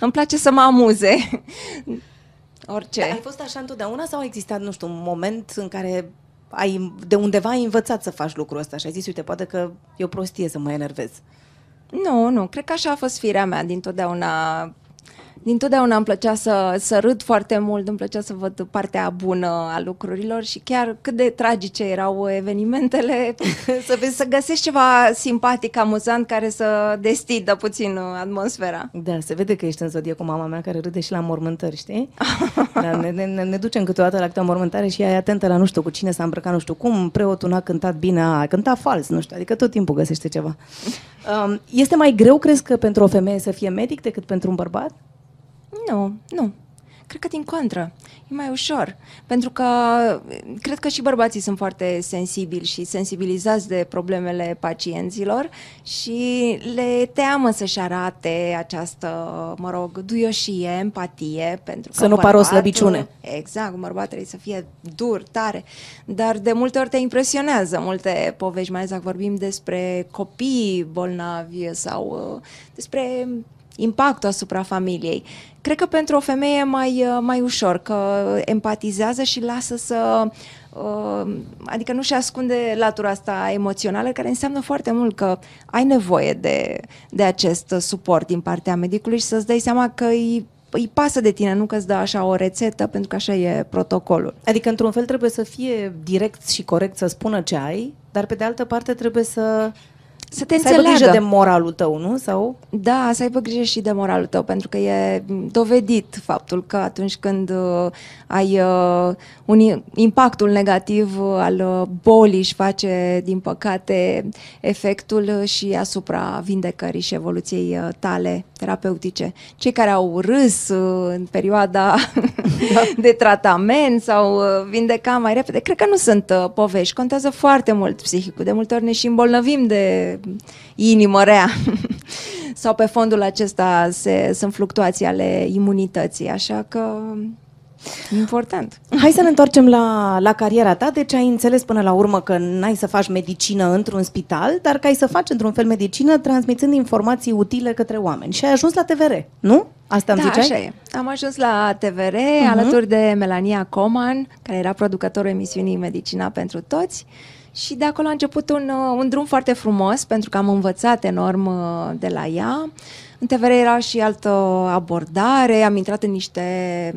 îmi place să mă amuze. Orice. Da, ai fost așa întotdeauna sau a existat, nu știu, un moment în care ai, de undeva ai învățat să faci lucrul ăsta și ai zis, uite, poate că e o prostie să mă enervez? Nu, nu, cred că așa a fost firea mea dintotdeauna Dintotdeauna îmi plăcea să, să râd foarte mult, îmi plăcea să văd partea bună a lucrurilor și chiar cât de tragice erau evenimentele, să, vezi, să găsești ceva simpatic, amuzant, care să destidă puțin atmosfera. Da, se vede că ești în zodie cu mama mea care râde și la mormântări, știi? da, ne, ne, ne, ducem câteodată la câte mormântare și ea e atentă la nu știu cu cine s-a îmbrăcat, nu știu cum, preotul n-a cântat bine, a, a cântat fals, nu știu, adică tot timpul găsește ceva. Um, este mai greu, crezi că pentru o femeie să fie medic decât pentru un bărbat? Nu, nu. Cred că din contră. E mai ușor. Pentru că cred că și bărbații sunt foarte sensibili și sensibilizați de problemele pacienților și le teamă să-și arate această, mă rog, duioșie, empatie. Pentru că să nu pară o slăbiciune. Exact, un bărbat trebuie să fie dur, tare. Dar de multe ori te impresionează multe povești, mai ales dacă vorbim despre copii bolnavi sau uh, despre impactul asupra familiei. Cred că pentru o femeie e mai, uh, mai ușor, că empatizează și lasă să... Uh, adică nu și ascunde latura asta emoțională, care înseamnă foarte mult că ai nevoie de, de acest suport din partea medicului și să-ți dai seama că îi îi pasă de tine, nu că îți dă așa o rețetă, pentru că așa e protocolul. Adică, într-un fel, trebuie să fie direct și corect să spună ce ai, dar pe de altă parte trebuie să să te să înțeleagă. aibă grijă de moralul tău, nu? Sau? Da, să aibă grijă și de moralul tău, pentru că e dovedit faptul că atunci când uh, ai uh, un impactul negativ al uh, bolii își face, din păcate, efectul și asupra vindecării și evoluției uh, tale terapeutice. Cei care au râs uh, în perioada da. de tratament sau uh, vindeca mai repede, cred că nu sunt uh, povești. Contează foarte mult psihicul. De multe ori ne și îmbolnăvim de inimă rea. Sau pe fondul acesta se, sunt fluctuații ale imunității, așa că Important. Hai să ne întoarcem la, la cariera ta. Deci ai înțeles până la urmă că n-ai să faci medicină într-un spital, dar că ai să faci într-un fel medicină transmițând informații utile către oameni. Și ai ajuns la TVR, nu? Asta îmi da, ziceai? așa e. Am ajuns la TVR uh-huh. alături de Melania Coman, care era producătorul emisiunii Medicina pentru Toți. Și de acolo a început un, uh, un drum foarte frumos, pentru că am învățat enorm uh, de la ea. În TVR era și altă abordare, am intrat în niște,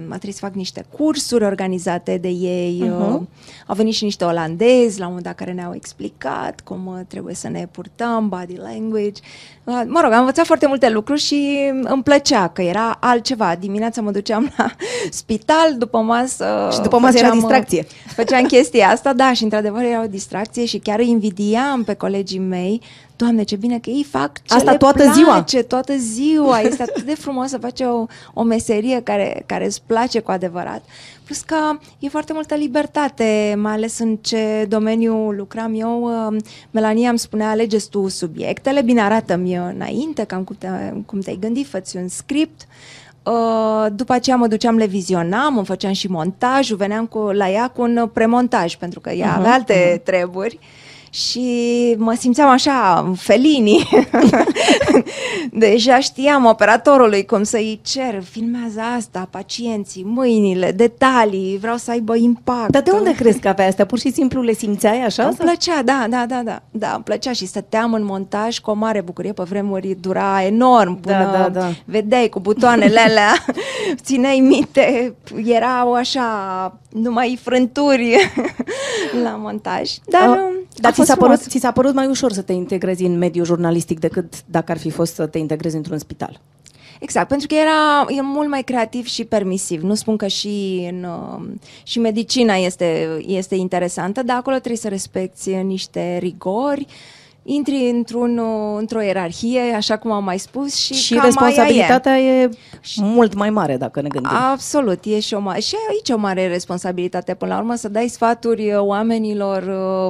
a trebuit să fac niște cursuri organizate de ei, uh-huh. au venit și niște olandezi la un moment dat care ne-au explicat cum uh, trebuie să ne purtăm, body language. Uh, mă rog, am învățat foarte multe lucruri și îmi plăcea că era altceva. Dimineața mă duceam la spital, după masă... Și după masă era distracție. Făceam chestia asta, da, și într-adevăr era o distracție și chiar îi invidiam pe colegii mei Doamne, ce bine că ei fac ce Asta le toată place, ziua. toată ziua. Este atât de frumos să faci o, o meserie care, care îți place cu adevărat. Plus că e foarte multă libertate, mai ales în ce domeniu lucram eu. Melania îmi spunea, alegeți tu subiectele, bine, arată-mi înainte cam cum, te, cum te-ai gândit, fă un script. Uh, după aceea mă duceam, le vizionam, îmi făceam și montajul, veneam cu, la ea cu un premontaj, pentru că ea uh-huh, avea alte uh-huh. treburi și mă simțeam așa, felini. Deja știam operatorului cum să-i cer, filmează asta, pacienții, mâinile, detalii, vreau să aibă impact. Dar de unde crezi că avea astea? Pur și simplu le simțeai așa? Îmi plăcea, da, da, da, da, da, îmi plăcea și stăteam în montaj cu o mare bucurie, pe vremuri dura enorm da, până da, da. vedeai cu butoanele alea, țineai minte, erau așa, numai frânturi la montaj. Dar, uh, dar ți s-a, părut, frumos. ți s-a părut mai ușor să te integrezi în mediul jurnalistic decât dacă ar fi fost să te integrezi într-un spital? Exact, pentru că era e mult mai creativ și permisiv. Nu spun că și, în, uh, și medicina este, este interesantă, dar acolo trebuie să respecti niște rigori, intri într-un, uh, într-o ierarhie, așa cum am mai spus, și, și cam responsabilitatea aia e. e mult mai mare, dacă ne gândim. Absolut, e și, o ma- și aici o mare responsabilitate. Până la urmă, să dai sfaturi uh, oamenilor,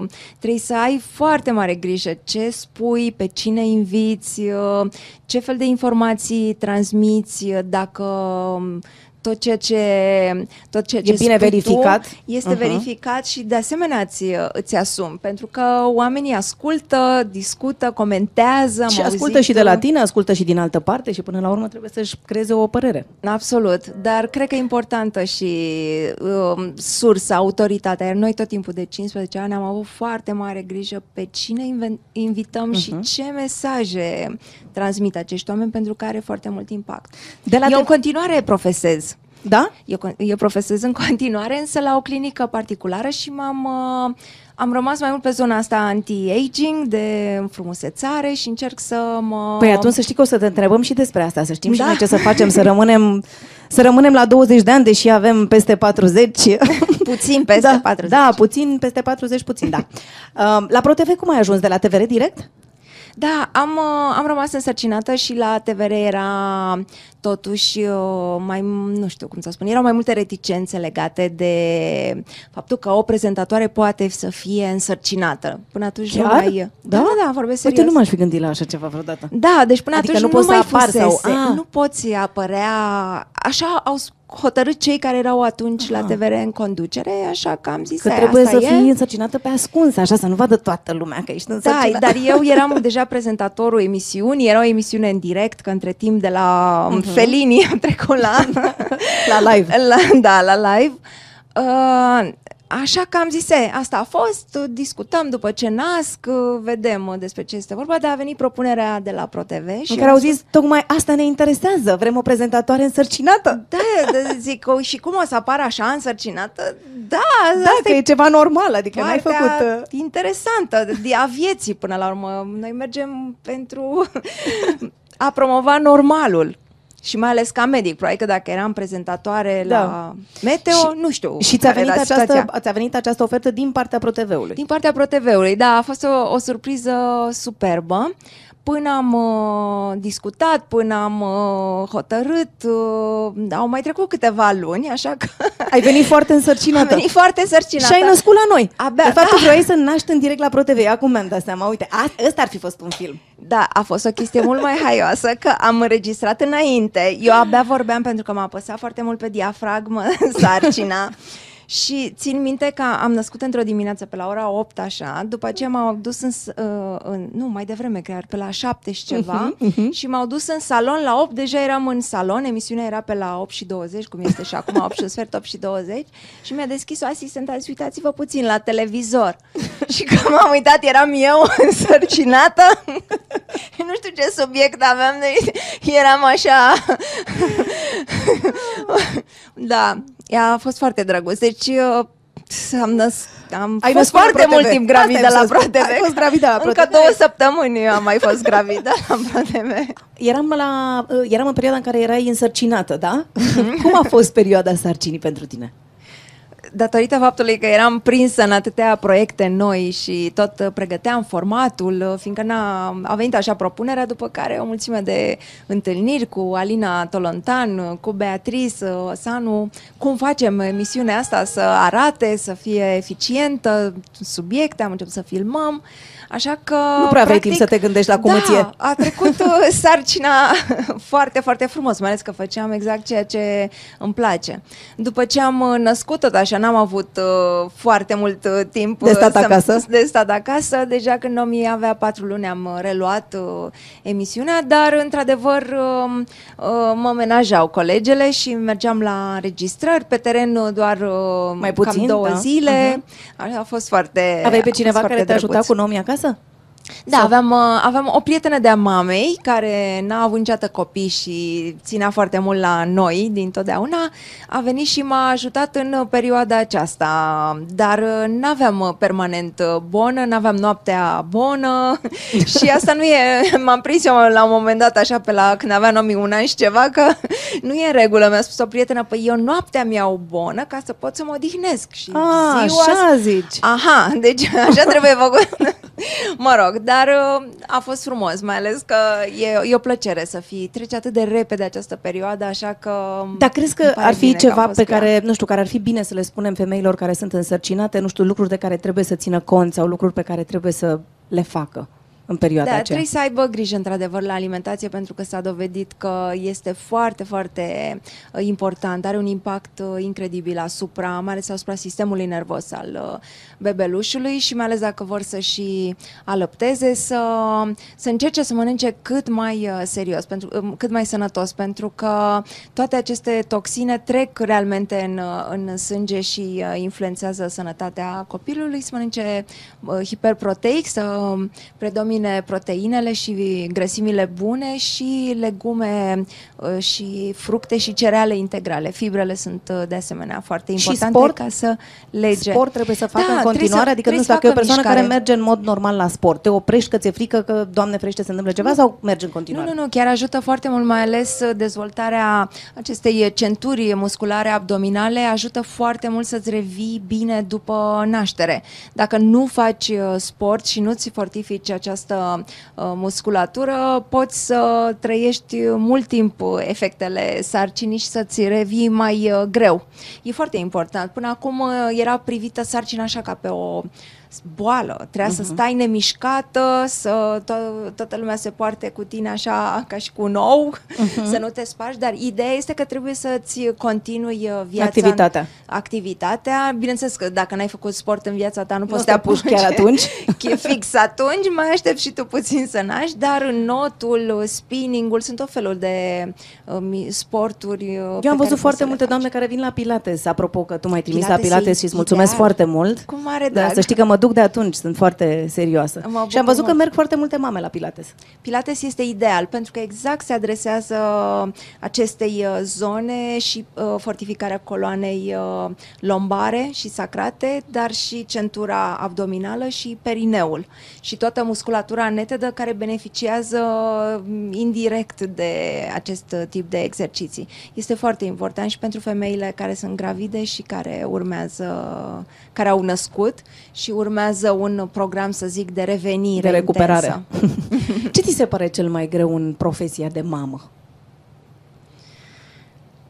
uh, trebuie să ai foarte mare grijă ce spui, pe cine inviți, uh, ce fel de informații transmiți, uh, dacă um, tot ceea ce, tot ceea E ce bine spui verificat. Tu este Uh-huh. verificat și de asemenea îți, îți asumi, pentru că oamenii ascultă, discută, comentează. am și ascultă auzit, și de la uh, tine, ascultă și din altă parte și până la urmă trebuie să-și creeze o părere. Absolut, dar cred că e importantă și um, sursa, autoritatea. Iar noi tot timpul de 15 ani am avut foarte mare grijă pe cine inven- invităm uh-huh. și ce mesaje transmit acești oameni pentru că are foarte mult impact. De la Eu te- în continuare profesez. Da? Eu, con- eu profesez în continuare, însă la o clinică particulară și m-am... Uh, am rămas mai mult pe zona asta anti-aging, de frumusețare și încerc să mă... Păi atunci să știi că o să te întrebăm și despre asta, să știm da. și Da. noi ce să facem, să rămânem, să rămânem la 20 de ani, deși avem peste 40. Puțin peste da, 40. Da, puțin, peste 40, puțin, da. Uh, La ProTV cum ai ajuns? De la TVR direct? Da, am, uh, am rămas însărcinată și la TVR era totuși uh, mai, nu știu cum să spun, erau mai multe reticențe legate de faptul că o prezentatoare poate să fie însărcinată. Până atunci nu Chiar? mai... Da, da, da, vorbesc serios. Uite, nu m-aș fi gândit la așa ceva vreodată. Da, deci până Adică atunci nu nu, poți să mai apari fusese. sau- Ah. Nu poți apărea... Așa au hotărât cei care erau atunci la TVR în conducere, așa că am zis Că "Aia, trebuie asta să e." fii însărcinată pe ascuns, așa, să nu vadă toată lumea că ești Da, însărcinată. dar eu eram deja prezentatorul emisiunii, era o emisiune în direct, că între timp de la uh-huh. Felini am trecut la... La live. La, da, la live. Uh, așa că am zis, "E, asta a fost, discutăm după ce nasc, uh, vedem uh, despre ce este vorba, dar a venit propunerea de la ProTV și în care au zis, tocmai asta ne interesează, vrem o prezentatoare însărcinată. Da, da, zic, "O, și cum o să apară așa însărcinată? Da, Da, că e ceva normal, adică n-ai partea făcut... uh, interesantă de a vieții până la urmă. Noi mergem pentru a promova normalul. Și mai ales ca medic, probabil că dacă eram prezentatoare Da. la Meteo, Și- nu știu. Și ți-a care venit, era această, situația. ți-a venit această ofertă din partea ProTV-ului. Din partea ProTV-ului, da, a fost o, o surpriză superbă. Până am uh, discutat, până am uh, hotărât, uh, au mai trecut câteva luni, așa că Ai venit foarte însărcinată. Am venit foarte însărcinată. Și ai născut la noi. Abia, de fapt, da. tu vrei să naști în direct la ProTV. Acum mi-am dat seama. Uite, a- ăsta ar fi fost un film. Da, a fost o chestie mult mai haioasă că am înregistrat înainte. Eu abia vorbeam pentru că m-a apăsat foarte mult pe diafragmă sarcina. Și țin minte că am născut într-o dimineață pe la ora 8, așa, după aceea m-au dus în, s- uh, în nu, mai devreme, chiar pe la 7 și ceva, și m-au dus în salon, la 8 deja eram în salon, emisiunea era pe la 8 și 20, cum este și acum 8 și un sfert, 8 și 20, și mi-a deschis o asistentă, a zis, uitați-vă puțin la televizor. și când m-am uitat, eram eu însărcinată, nu știu ce subiect aveam, de... eram așa... da, ea a fost foarte drăguț. Deci uh, am, năs- am Ai fost născut la foarte ProTV. mult timp gravidă Asta la ai să spun. ProTV. Ai fost gravidă la Încă ProTV. două săptămâni eu am mai fost gravidă la ProTV. Eram, la, uh, eram în perioada în care erai însărcinată, da? Mhm. Cum a fost perioada sarcinii pentru tine? Datorită faptului că eram prinsă în atâtea proiecte noi și tot uh, pregăteam formatul, uh, fiindcă n-a, a venit așa propunerea, după care o mulțime de întâlniri cu Alina Tolontan, uh, cu Beatrice uh, Sanu, cum facem emisiunea asta să arate, să fie eficientă, subiecte, am început să filmăm, așa că... Nu prea aveai timp să te gândești la cum da, îți e. a trecut uh, sarcina foarte, foarte frumos, mai ales că făceam exact ceea ce îmi place. După ce am uh, născut tot așa, n-am avut uh, foarte mult uh, timp De stat să- acasă? De stat acasă. Deja când Nomi avea patru luni am uh, reluat uh, emisiunea, dar într-adevăr uh, uh, mă menajau colegele și mergeam la înregistrări pe teren uh, doar uh, Mai puțin, cam două da. zile. Așa A fost foarte Aveai pe a fost cineva foarte care te ajuta drăguț. cu nomi acasă? essa? Da, aveam, uh, aveam o prietenă de-a mamei care n-a avut niciodată copii și ținea foarte mult la noi din totdeauna. A venit și m-a ajutat în uh, perioada aceasta, dar uh, n-aveam uh, permanent uh, bonă, n-aveam noaptea bonă și asta nu e... M-am prins eu la un moment dat așa pe la când aveam nomi un an și ceva că nu e în regulă. Mi-a spus o prietenă, păi eu noaptea mi-au bonă ca să pot să mă odihnesc și A, ziua așa zici. Aha, deci așa trebuie făcut. mă rog, dar uh, a fost frumos, mai ales că e, e o plăcere să fii. Trece atât de repede această perioadă, așa că... Dar crezi că îmi pare ar fi bine că am ceva fost pe cu ea. care, nu știu, care ar fi bine să le spunem femeilor care sunt însărcinate, nu știu, lucruri de care trebuie să țină cont sau lucruri pe care trebuie să le facă în perioada Da, aceea? trebuie să aibă grijă într-adăvăr la alimentație pentru că s-a dovedit că este foarte, foarte uh, important, are un impact uh, incredibil asupra, mai ales asupra sistemului nervos al uh, bebelușului și mai ales dacă vor să și alăpteze, să, să încerce să mănânce cât mai uh, serios, pentru, um, cât mai sănătos, pentru că toate aceste toxine trec realmente în, uh, în sânge și uh, influențează sănătatea copilului, să mănânce uh, hiperproteic, să um, predomine proteinele și grăsimile bune și legume uh, și fructe și cereale integrale. Fibrele sunt uh, de asemenea foarte Și importante sport? ca să lege. Sport trebuie să facă Da, în trebuie continuare? să- adică nu trebuie știu, să dacă e o facă persoană care mișcare. merge în mod normal la sport, te oprești că ți-e frică că, Doamne ferește, se întâmplă ceva sau mergi în Nu, continuare? nu, nu, chiar ajută foarte mult, mai ales uh, dezvoltarea acestei centuri musculare abdominale, ajută foarte mult să-ți revii bine după naștere. Dacă nu faci uh, sport și nu-ți fortifici această uh, musculatură, poți să trăiești mult timp uh, efectele sarcinii și să-ți revii mai uh, greu. E foarte important. Până acum uh, era privită sarcina așa ca pe o boală. Trebuia să stai nemișcată, să to- toată lumea se poarte cu tine așa ca și cu un ou, să nu te spargi, dar ideea este că trebuie să-ți continui uh, viața. Activitatea. Activitatea. Bineînțeles că dacă n-ai făcut sport în viața ta, nu, poți să să te te apuci apuci chiar atunci. E fix atunci, mai aștept și tu puțin să naști, dar în notul, uh, spinningul, sunt tot felul de uh, mi- sporturi. uh, pe Eu am care văzut poți foarte să le multe faci. doamne care vin la Pilates, apropo că tu m-ai trimis Pilates la e Pilates și îți mulțumesc ideal. foarte mult. Cu mare Da, drag. să știi că mă duc de atunci, sunt foarte serioasă. Mă și am bucur văzut că mult. merg foarte multe mame la Pilates. Pilates este ideal pentru că exact se adresează acestei uh, zone și uh, fortificarea coloanei uh, lombare și sacrate, dar și centura abdominală și perineul și toată musculatura netedă care beneficiază mm, indirect de acest uh, tip de exerciții. Este foarte important și pentru femeile care sunt gravide și care urmează, care au născut și urmează un program, să zic, de revenire De recuperare. intensă. Ce ți se pare cel mai greu în profesia de mamă?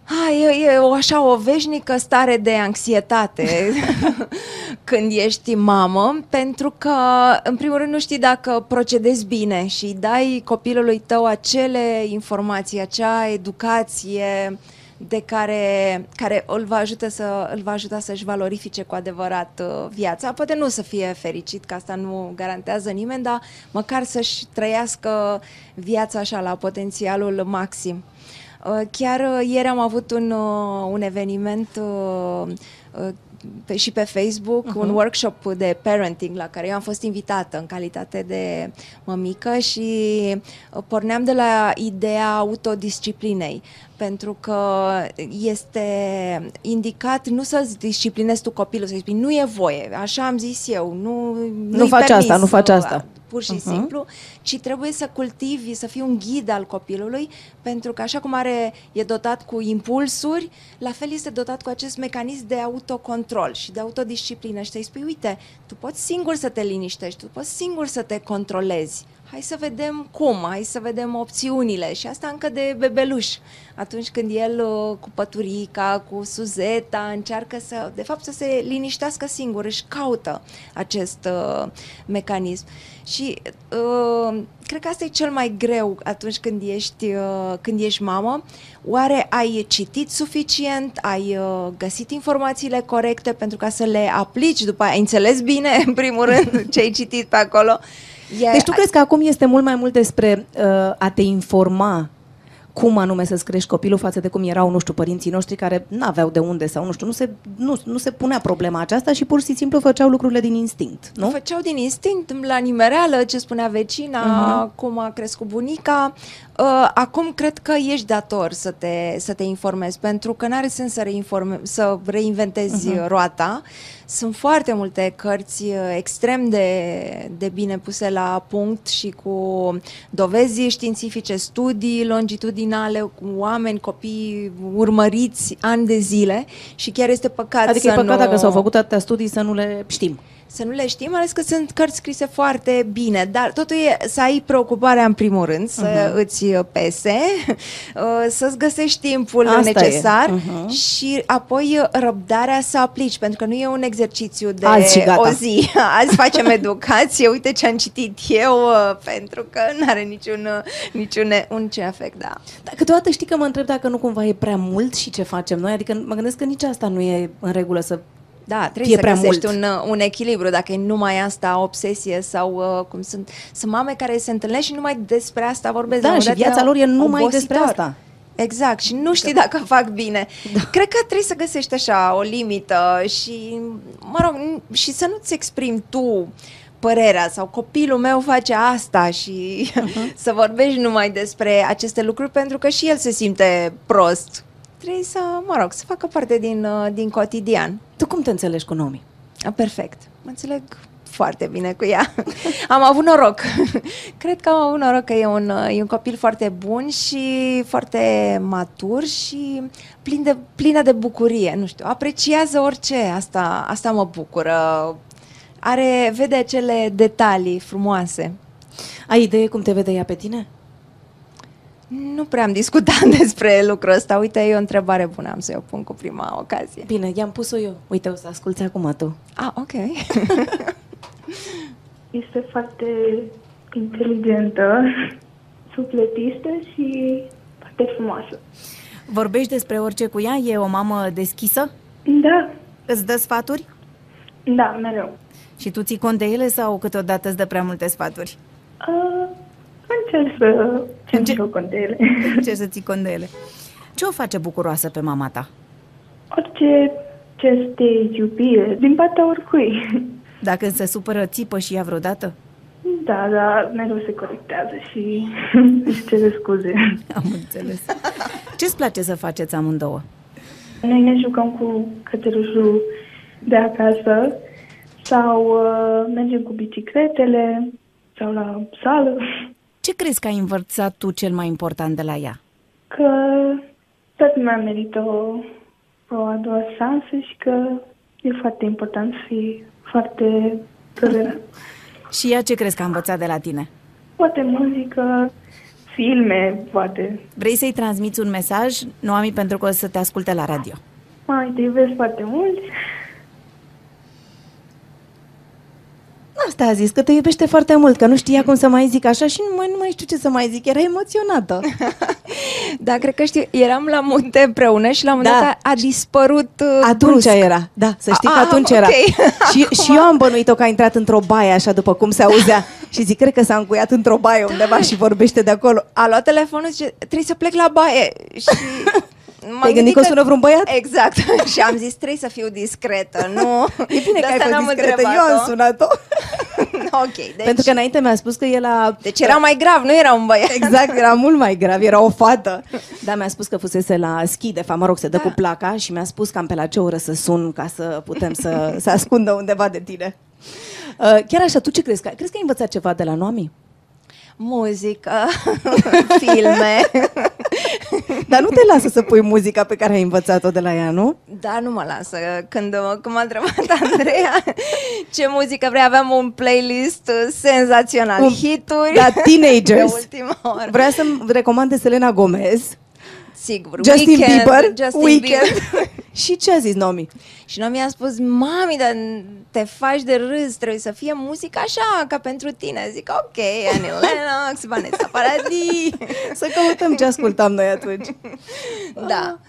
A, e, e o așa o veșnică stare de anxietate când ești mamă, pentru că, în primul rând, nu știi dacă procedezi bine și dai copilului tău acele informații, acea educație de care, care îl va, ajuta să, îl va ajuta să-și valorifice cu adevărat uh, viața. Poate nu să fie fericit, că asta nu garantează nimeni, dar măcar să-și trăiască viața așa la potențialul maxim. Uh, chiar uh, ieri am avut un, uh, un eveniment pe, și pe Facebook, uh-huh. un workshop de parenting la care eu am fost invitată în calitate de mămică și porneam de la ideea autodisciplinei, pentru că este indicat nu să-ți disciplinezi tu copilul, să-i spui nu e voie, așa am zis eu, nu Nu faci asta, nu faci asta. pur și uh-huh. simplu, ci trebuie să cultivi, să fii un ghid al copilului, pentru că așa cum are, e dotat cu impulsuri, la fel este dotat cu acest mecanism de autocontrol și de autodisciplină și te spui, uite, tu poți singur să te liniștești, tu poți singur să te controlezi, hai să vedem cum, hai să vedem opțiunile și asta încă de bebeluș. Atunci când el uh, cu păturica, cu suzeta, încearcă să, de fapt, să se liniștească singur, își caută acest uh, mecanism. Și uh, cred că asta e cel mai greu atunci când ești, uh, când ești mamă. Oare ai citit suficient? Ai uh, găsit informațiile corecte pentru ca să le aplici după aia? Ai înțeles bine, în primul rând, ce ai citit pe acolo? E, deci tu crezi că acum este mult mai mult despre uh, a te informa cum anume să-ți crești copilul față de cum erau, nu știu, părinții noștri care nu aveau de unde sau nu știu, nu se, nu, nu se punea problema aceasta și pur și simplu făceau lucrurile din instinct, nu? Făceau din instinct, la nimereală, ce spunea vecina, uh-huh. cum a crescut bunica. Uh, acum cred că ești dator să te, să te informezi, pentru că n-are sens să, reinforme, să reinventezi uh-huh. roata. Sunt foarte multe cărți uh, extrem de, de bine puse la punct și cu dovezi științifice, studii longitudinale, cu oameni, copii urmăriți ani de zile și chiar este păcat adică să e păcat nu... dacă s-au făcut atâtea studii să nu le știm să nu le știm, ales că sunt cărți scrise foarte bine, dar totul e să ai preocuparea în primul rând, să uh-huh. îți pese, uh, să-ți găsești timpul Asta necesar uh-huh. și apoi răbdarea să aplici, pentru că nu e un exercițiu de o zi. Azi facem educație, uite ce am citit eu, uh, pentru că nu are niciun, uh, niciun un ce efect, da. Dar câteodată știi că mă întreb dacă nu cumva e prea mult și ce facem noi, adică mă gândesc că nici asta nu e în regulă să da, trebuie fie să prea găsești mult. Un, uh, un echilibru, dacă e numai asta obsesie sau uh, cum sunt. Sunt mame care se întâlnesc și numai despre asta vorbesc. Da, și viața lor e numai despre asta. Exact, și nu știi dacă fac bine. Da. Cred că trebuie să găsești așa o limită și, mă rog, și să nu-ți exprimi tu părerea sau copilul meu face asta și uh-huh. să vorbești numai despre aceste lucruri pentru că și el se simte prost trebuie să, mă rog, să facă parte din, uh, din cotidian. Tu cum te înțelegi cu Nomi? Perfect. Mă înțeleg foarte bine cu ea. am avut noroc. Cred că am avut noroc că e un, uh, e un copil foarte bun și foarte matur și plin de, plină de bucurie. Nu știu, apreciază orice. Asta, asta mă bucură. Are, vede acele detalii frumoase. Ai idee cum te vede ea pe tine? Nu prea am discutat despre lucrul ăsta. Uite, e o întrebare bună, am să o pun cu prima ocazie. Bine, i-am pus-o eu. Uite, o să asculți acum tu. Ah, ok. este foarte inteligentă, sufletistă și foarte frumoasă. Vorbești despre orice cu ea? E o mamă deschisă? Da. Îți dă sfaturi? Da, mereu. Și tu ții cont de ele sau câteodată îți dă prea multe sfaturi? Uh, Încerc să țin cont de ele. Ce să ții cont de ele. Ce o face bucuroasă pe mama ta? Orice gest de iubire, din partea oricui. Dacă se supără, țipă și ea vreodată? Da, da, mereu se corectează și își cere scuze. Am înțeles. Ce-ți place să faceți amândouă? Noi ne jucăm cu cățelușul de acasă sau uh, mergem cu bicicletele sau la sală. Ce crezi că ai învățat tu cel mai important de la ea? Că toată lumea merită o, o a doua șansă și că e foarte important să fii foarte tolerant. și ea ce crezi că a învățat de la tine? Poate muzică filme, poate. Vrei să-i transmiți un mesaj, Noami, pentru că o să te asculte la radio? Mai te iubesc foarte mult. Asta a zis, că te iubește foarte mult, că nu știa cum să mai zic așa și nu mai, nu mai știu ce să mai zic, era emoționată. Da, cred că știu, eram la munte împreună și la un moment Da. dat a dispărut uh, Atunci brusc. era, da, să știi că Ah, atunci ok. era. Și, și eu am bănuit-o că a intrat într-o baie, așa după cum se auzea. Și zic, cred că s-a încuiat într-o baie undeva și vorbește de acolo. A luat telefonul și zice, trebuie să plec la baie. Și m-am Te-ai gândit că o sună vreun băiat? Exact. și am zis, trebuie să fiu discretă, nu? E bine De că ai asta fost n-am discretă, eu am întrebat-o. sunat-o. ok, deci, Pentru că înainte mi-a spus că el a... deci era mai grav, nu era un băiat. Exact, era mult mai grav, era o fată. Da, mi-a spus că fusese la schi, de fapt, mă rog, se dă Da. cu placa și mi-a spus cam pe la ce oră să sun ca să putem să se ascundă undeva de tine. Uh, chiar așa, tu ce crezi? Că, crezi că ai învățat ceva de la Noami? Muzică, filme. Dar nu te lasă să pui muzica pe care ai învățat-o de la ea, nu? Da, nu mă lasă. Când, când m-a întrebat Andreea ce muzică vrea, aveam un playlist uh, senzațional. Un- Hituri Da, de teenagers. ultima oră. Vrea să-mi recomande Selena Gomez, Sigur. Justin Weekend, Bieber, Justin Weekend. Bieber. Și ce a zis Nomi? Și nu mi-a spus, mami, dar te faci de râs, trebuie să fie muzică așa, ca pentru tine. Zic, ok, Annie Lennox, Vanessa Paradis. Să căutăm ce ascultam noi atunci. Da.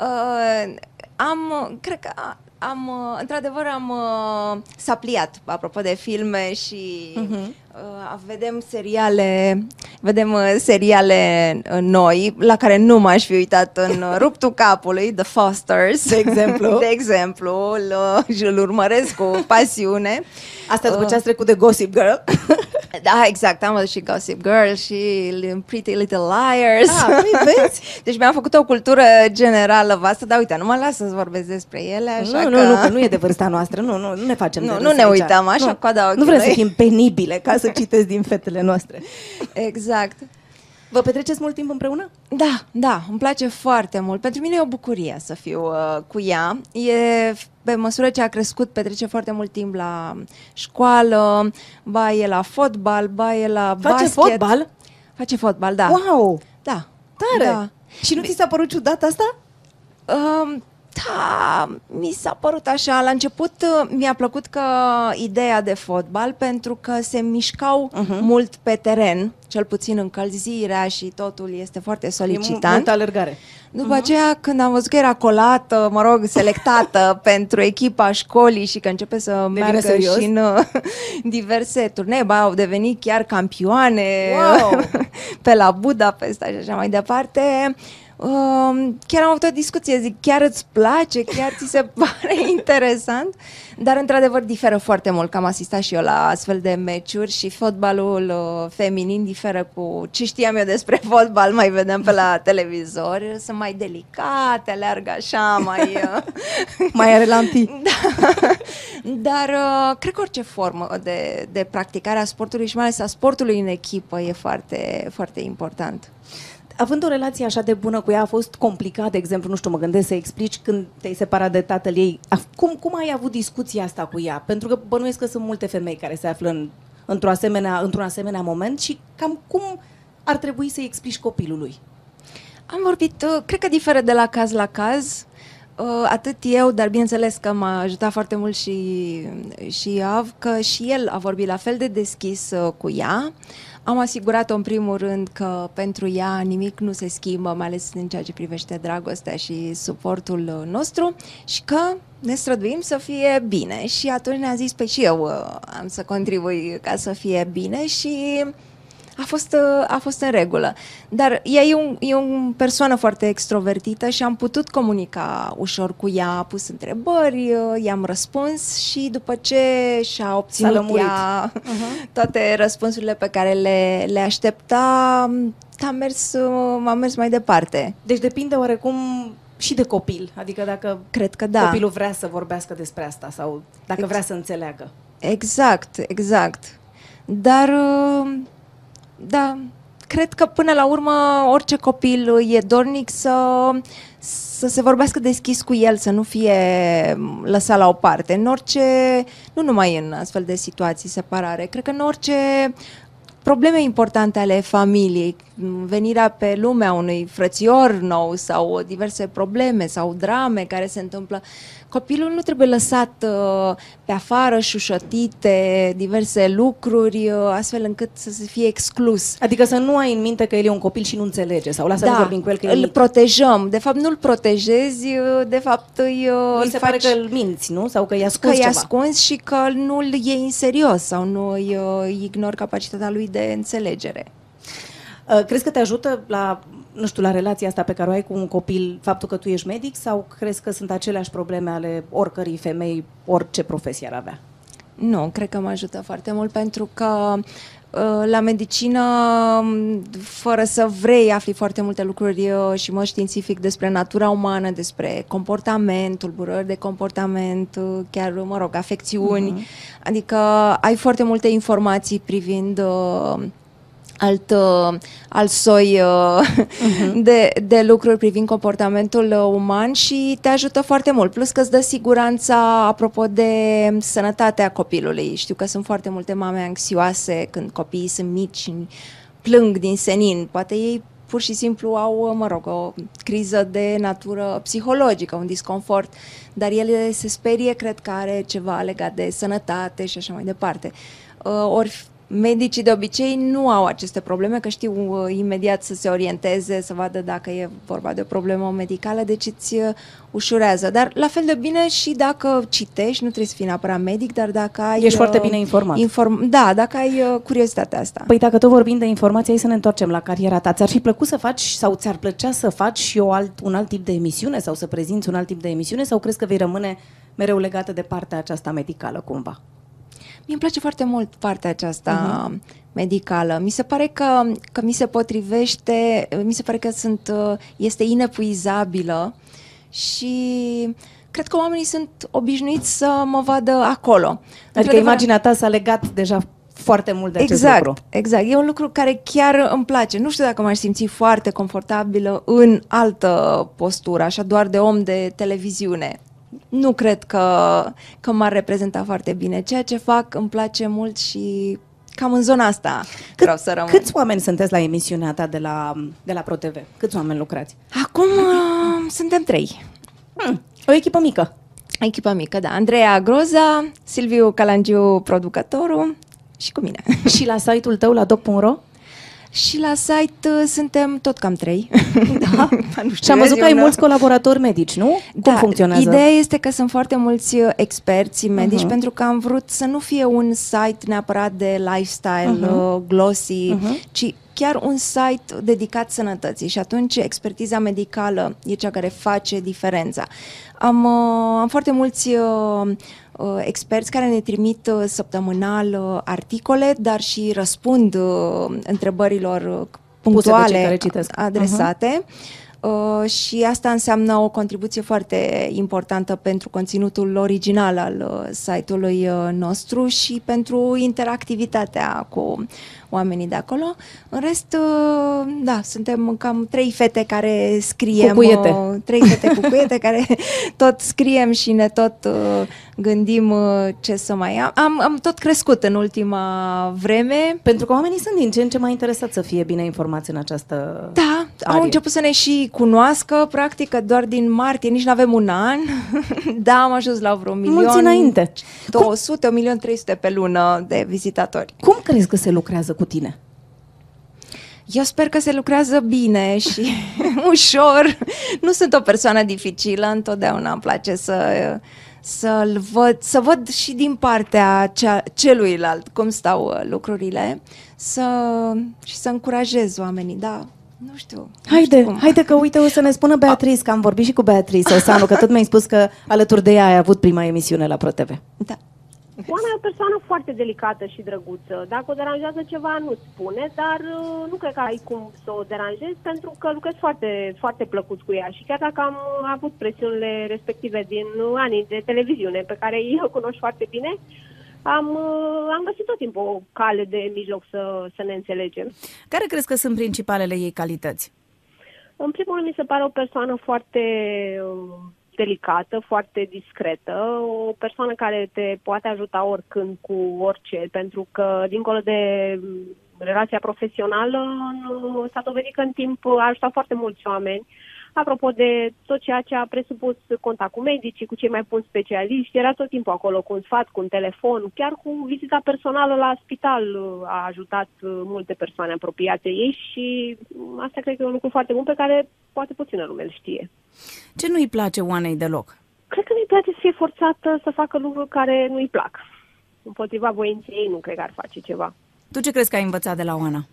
Uh, am, cred că a- am, uh, într-adevăr, am uh, s-a pliat, apropo de filme și uh-huh. Uh, vedem seriale, vedem uh, seriale uh, noi, la care nu m-aș fi uitat în uh, ruptul capului, The Fosters. De exemplu? De exemplu, îl, uh, și îl urmăresc cu pasiune. Asta după Uh, ce ați trecut de Gossip Girl. Da, exact, am văzut și Gossip Girl și Pretty Little Liars. Ah, păi vezi? Deci mi-am făcut o cultură generală vastă, dar uite, nu mă las să-ți vorbesc despre ele, așa nu, că... nu, nu, că nu e de vârsta noastră, nu, nu, nu ne facem Nu, de nu râs ne aici. uităm așa, nu. coada Nu vrem să ochiului. fim penibile, ca să citesc din fetele noastre. Exact. Vă petreceți mult timp împreună? Da, da, îmi place foarte mult. Pentru mine e o bucurie să fiu uh, cu ea. E, pe măsură ce a crescut, petrece foarte mult timp la școală, ba e la fotbal, ba e la Face basket. fotbal? Face fotbal, da. Wow! Da. Tare! Da. Și nu ți s-a părut ciudat asta? Um, da, mi s-a părut așa. La început uh, mi-a plăcut că ideea de fotbal pentru că se mișcau Mhm. uh-huh. mult pe teren, cel puțin încălzirea și totul este foarte E mu- solicitant. multă alergare. După aceea, când am văzut că era colată, mă rog, selectată pentru echipa școlii și că începe să Devine meargă serios? și în uh, diverse turnee, ba, au devenit chiar campioane Wow! pe la Budapesta și așa mai departe. Um, chiar am avut o discuție, zic, chiar îți place, chiar ți se pare interesant, dar într-adevăr diferă foarte mult, că am asistat și eu la astfel de meciuri și fotbalul uh, feminin diferă cu ce știam eu despre fotbal, mai vedem pe la televizor, sunt mai delicate, alergă așa, mai... Uh, Mai are lampi. da. Dar uh, cred că orice formă de, de practicare a sportului și mai ales a sportului în echipă e foarte, foarte important. Având o relație așa de bună cu ea, a fost complicat, de exemplu, nu știu, mă gândesc să explici când te-ai separat de tatăl ei. A- Cum, cum ai avut discuția asta cu ea? Pentru că bănuiesc că sunt multe femei care se află în, într-o asemenea, într-un asemenea moment și cam cum ar trebui să-i explici copilului? Am vorbit, uh, cred că diferă de la caz la caz, uh, atât eu, dar bineînțeles că m-a ajutat foarte mult și, și Iav, că și el a vorbit la fel de deschis uh, cu ea. Am asigurat-o în primul rând că pentru ea nimic nu se schimbă, mai ales în ceea ce privește dragostea și suportul uh, nostru și că ne străduim să fie bine. Și atunci ne-a zis, pe și eu uh, am să contribui ca să fie bine și a fost, uh, a fost în regulă. Dar ea e, un, e o persoană foarte extrovertită și am putut comunica ușor cu ea, a pus întrebări, uh, i-am răspuns și după ce și-a obținut lămurit. ea uh-huh. toate răspunsurile pe care le, le aștepta, a mers, uh, a mers mai departe. Deci depinde oarecum și de copil. Adică dacă Cred că da. copilul vrea să vorbească despre asta sau dacă Ex- vrea să înțeleagă. Exact, exact. Dar, uh, da, cred că până la urmă orice copil e dornic să, să se vorbească deschis cu el, să nu fie lăsat la o parte. În orice, nu numai în astfel de situații separare, cred că în orice probleme importante ale familiei, venirea pe lumea unui frățior nou sau diverse probleme sau drame care se întâmplă Copilul nu trebuie lăsat uh, pe afară, șușătite, diverse lucruri, uh, astfel încât să se fie exclus. Adică să nu ai în minte că el e un copil și nu înțelege sau lasă da, să vorbim cu el că îl e protejăm. De fapt, nu îl protejezi, uh, de fapt îi, uh, îi se faci... pare că îl minți, nu? Sau că i-a că ascuns i ceva. ascunzi și că nu îl iei în serios sau nu îi uh, ignori capacitatea lui de înțelegere. Uh, Crezi că te ajută la, nu știu, la relația asta pe care o ai cu un copil, faptul că tu ești medic sau crezi că sunt aceleași probleme ale oricărei femei, orice profesie ar avea? Nu, cred că mă ajută foarte mult pentru că uh, la medicină, m, fără să vrei, afli foarte multe lucruri uh, și mod științific despre natura umană, despre comportament, tulburări de comportament, uh, chiar, mă rog, afecțiuni. Adică ai foarte multe informații privind uh, alt, uh, alt soi uh, de, de lucruri privind comportamentul uh, uman și te ajută foarte mult. Plus că îți dă siguranța apropo de sănătatea copilului. Știu că sunt foarte multe mame anxioase când copiii sunt mici și plâng din senin. Poate ei pur și simplu au, mă rog, o criză de natură psihologică, un disconfort, dar ele se sperie, cred că are ceva legat de sănătate și așa mai departe. Uh, ori medicii de obicei nu au aceste probleme, că știu uh, imediat să se orienteze, să vadă dacă e vorba de o problemă medicală, deci îți uh, ușurează. Dar la fel de bine și dacă citești, nu trebuie să fii neapărat medic, dar dacă ai... Ești foarte uh, bine informat. Inform- da, dacă ai uh, curiozitatea asta. Păi dacă tot vorbim de informație, hai să ne întoarcem la cariera ta. Ți-ar fi plăcut să faci sau ți-ar plăcea să faci și o alt, un alt tip de emisiune sau să prezinți un alt tip de emisiune sau crezi că vei rămâne mereu legată de partea aceasta medicală cumva? Mie îmi place foarte mult partea aceasta uh-huh. medicală. Mi se pare că, că mi se potrivește, mi se pare că sunt, uh, este inepuizabilă și cred că oamenii sunt obișnuiți să mă vadă acolo. Adică Într-adevăr- imaginea ta s-a legat deja foarte mult de acest exact, lucru. Exact, e un lucru care chiar îmi place. Nu știu dacă m-aș simți foarte confortabilă în altă postură, așa doar de om de televiziune. Nu cred că, că m-ar reprezenta foarte bine. Ceea ce fac îmi place mult și cam în zona asta vreau să rămân. Câți oameni sunteți la emisiunea ta de la, de la ProTV? Câți oameni lucrați? Acum uh, suntem trei. Hmm, o echipă mică. Echipa mică, da. Andreea Groza, Silviu Calangiu, producătorul și cu mine. Și la site-ul tău, la doc.ro? Și la site uh, suntem tot cam trei. Da. nu Și am văzut e că ai una- mulți colaboratori medici, nu? Cum funcționează? Da, Ideea este că sunt foarte mulți uh, experți medici Mhm. pentru că am vrut să nu fie un site neapărat de lifestyle Mhm. uh, glossy, Mhm. ci chiar un site dedicat sănătății și atunci expertiza medicală e cea care face diferența. Am, uh, am foarte mulți uh, uh, experți care ne trimit uh, săptămânal uh, articole, dar și răspund uh, întrebărilor uh, Puse de cei punctuale care citesc. adresate. Uh, și asta înseamnă o contribuție foarte importantă pentru conținutul original al uh, site-ului uh, nostru și pentru interactivitatea cu oamenii de acolo. În rest, uh, da, suntem cam trei fete care scriem. Cu cuiete. uh, Trei fete cu cuiete care tot scriem și ne tot uh, gândim uh, ce să mai am. am. Am tot crescut în ultima vreme. Pentru că oamenii sunt din ce în ce mai interesați să fie bine informați în această Da, arie. au început să ne și cunoască, practic, că doar din martie, nici nu avem un an. da, am ajuns la vreo milion... Mulți înainte. 200, 1.300.000 pe lună de vizitatori. Cum crezi că se lucrează cu tine? Eu sper că se lucrează bine și ușor. Nu sunt o persoană dificilă, întotdeauna îmi place să să văd, să văd și din partea cea, celuilalt cum stau uh, lucrurile să, și să încurajez oamenii, da, nu știu. nu știu Haide, cum. haide că uite o să ne spună Beatrice, că am vorbit și cu Beatrice Osanu, că tot mi-ai spus că alături de ea ai avut prima emisiune la ProTV. Da. Oana e o persoană foarte delicată și drăguță. Dacă o deranjează ceva, nu spune, dar uh, nu cred că ai cum să o deranjezi pentru că lucrez foarte, foarte plăcut cu ea. Și chiar dacă am avut presiunile respective din anii de televiziune pe care eu cunosc foarte bine, am, uh, am găsit tot timpul o cale de mijloc să, să ne înțelegem. Care crezi că sunt principalele ei calități? În primul rând, mi se pare o persoană foarte uh, delicată, foarte discretă, o persoană care te poate ajuta oricând cu orice, pentru că, dincolo de relația profesională în, s-a dovedit că în timp a ajutat foarte mulți oameni. Apropo de tot ceea ce a presupus contact cu medicii, cu cei mai buni specialiști, era tot timpul acolo cu un sfat, cu un telefon, chiar cu vizita personală la spital a ajutat multe persoane apropiate ei și asta cred că e un lucru foarte bun pe care poate puțină lume îl știe. Ce nu-i place Oanei deloc? Cred că nu-i place să fie forțată să facă lucruri care nu-i plac. Împotriva voinței ei nu cred că ar face ceva. Tu ce crezi că ai învățat de la Oana?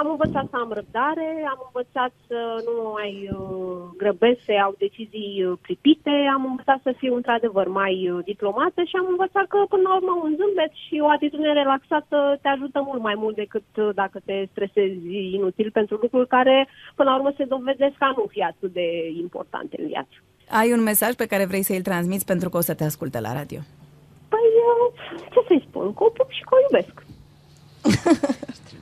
Am învățat să am răbdare, am învățat să nu mai uh, grăbesc, să iau decizii uh, pripite, am învățat să fiu într-adevăr mai uh, diplomată și am învățat că până la urmă un zâmbet și o atitudine relaxată te ajută mult mai mult decât uh, dacă te stresezi inutil pentru lucruri care până la urmă se dovedesc a nu fi atât de importante în viață. Ai un mesaj pe care vrei să-l transmiți pentru că o să te asculte la radio? Păi, uh, ce să-i spun, că o pup și că o iubesc.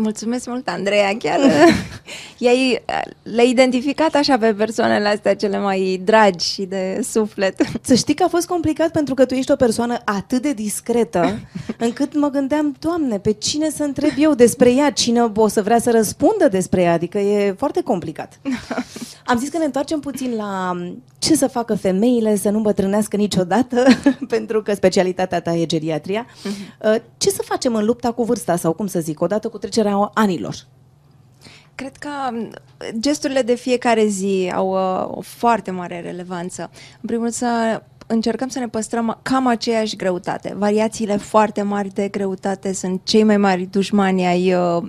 Mulțumesc mult, Andreea, chiar i-ai, le-ai identificat așa pe persoanele astea cele mai dragi și de suflet. Să știi că a fost complicat pentru că tu ești o persoană atât de discretă încât mă gândeam, Doamne, pe cine să întreb eu despre ea, cine o să vrea să răspundă despre ea, adică e foarte complicat. Am zis că ne întoarcem puțin la ce să facă femeile să nu îmbătrânească niciodată, pentru că specialitatea ta e geriatria. Uh-huh. Ce să facem în lupta cu vârsta sau cum să zic, odată cu trecerea anilor? Cred că gesturile de fiecare zi au uh, o foarte mare relevanță. În primul rând să încercăm să ne păstrăm cam aceeași greutate. Variațiile foarte mari de greutate sunt cei mai mari dușmani ai uh, uh,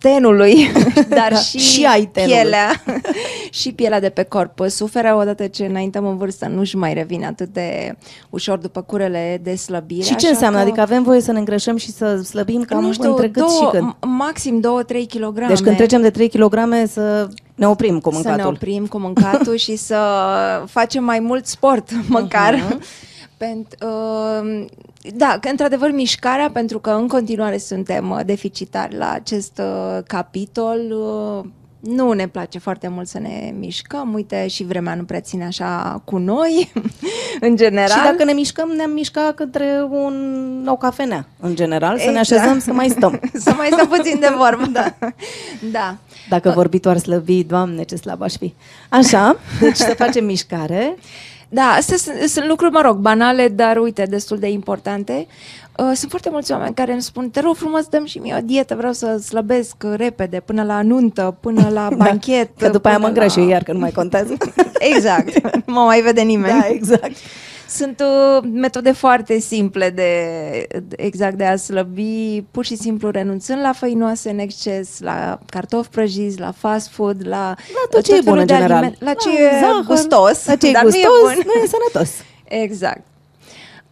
tenului, dar Da, și, și ai tenului. pielea și pielea de pe corp. Suferă odată ce înaintăm în vârstă, nu-și mai revine atât de ușor după curele de slăbire. Și ce așa înseamnă? că- Adică avem voie să ne îngrășăm și să slăbim cam nu știu, între cât două, și când? m- maxim 2-3 kg. Deci când trecem de 3 kg să ne oprim cu să ne mâncatul. oprim cu mâncatul și să facem mai mult sport, măcar. Mhm. Pentru, uh, da, că într-adevăr mișcarea, pentru că în continuare suntem uh, deficitari la acest uh, capitol, uh, nu ne place foarte mult să ne mișcăm, uite și vremea nu prea ține așa cu noi, în general. Și dacă ne mișcăm, ne-am mișcat către un, o cafenea, în general, să ne Exact. așezăm să mai stăm. să mai stăm puțin de vorbă. da. da. Dacă vorbitul ar slăbi, Doamne, ce slab aș fi. Așa, deci să facem mișcare. Da, astea sunt, sunt lucruri, mă rog, banale, dar uite, destul de importante. Uh, sunt foarte mulți oameni care îmi spun, te rog frumos, dăm și mie o dietă, vreau să slăbesc uh, repede, până la nuntă, până la banchet. Da, că după aia mă până îngraș la... eu iar, că nu mai contează. Exact, nu mă mai vede nimeni. da, exact. Sunt uh, metode foarte simple de, de exact de a slăbi, pur și simplu renunțând la făinoase în exces, la cartofi prăjiți, la fast food, la, La tot ce e felul bun în de general. aliment- la ce Da, e zahăr, gustos, La ce e dar gustos, nu e bun. nu e sănătos. Exact.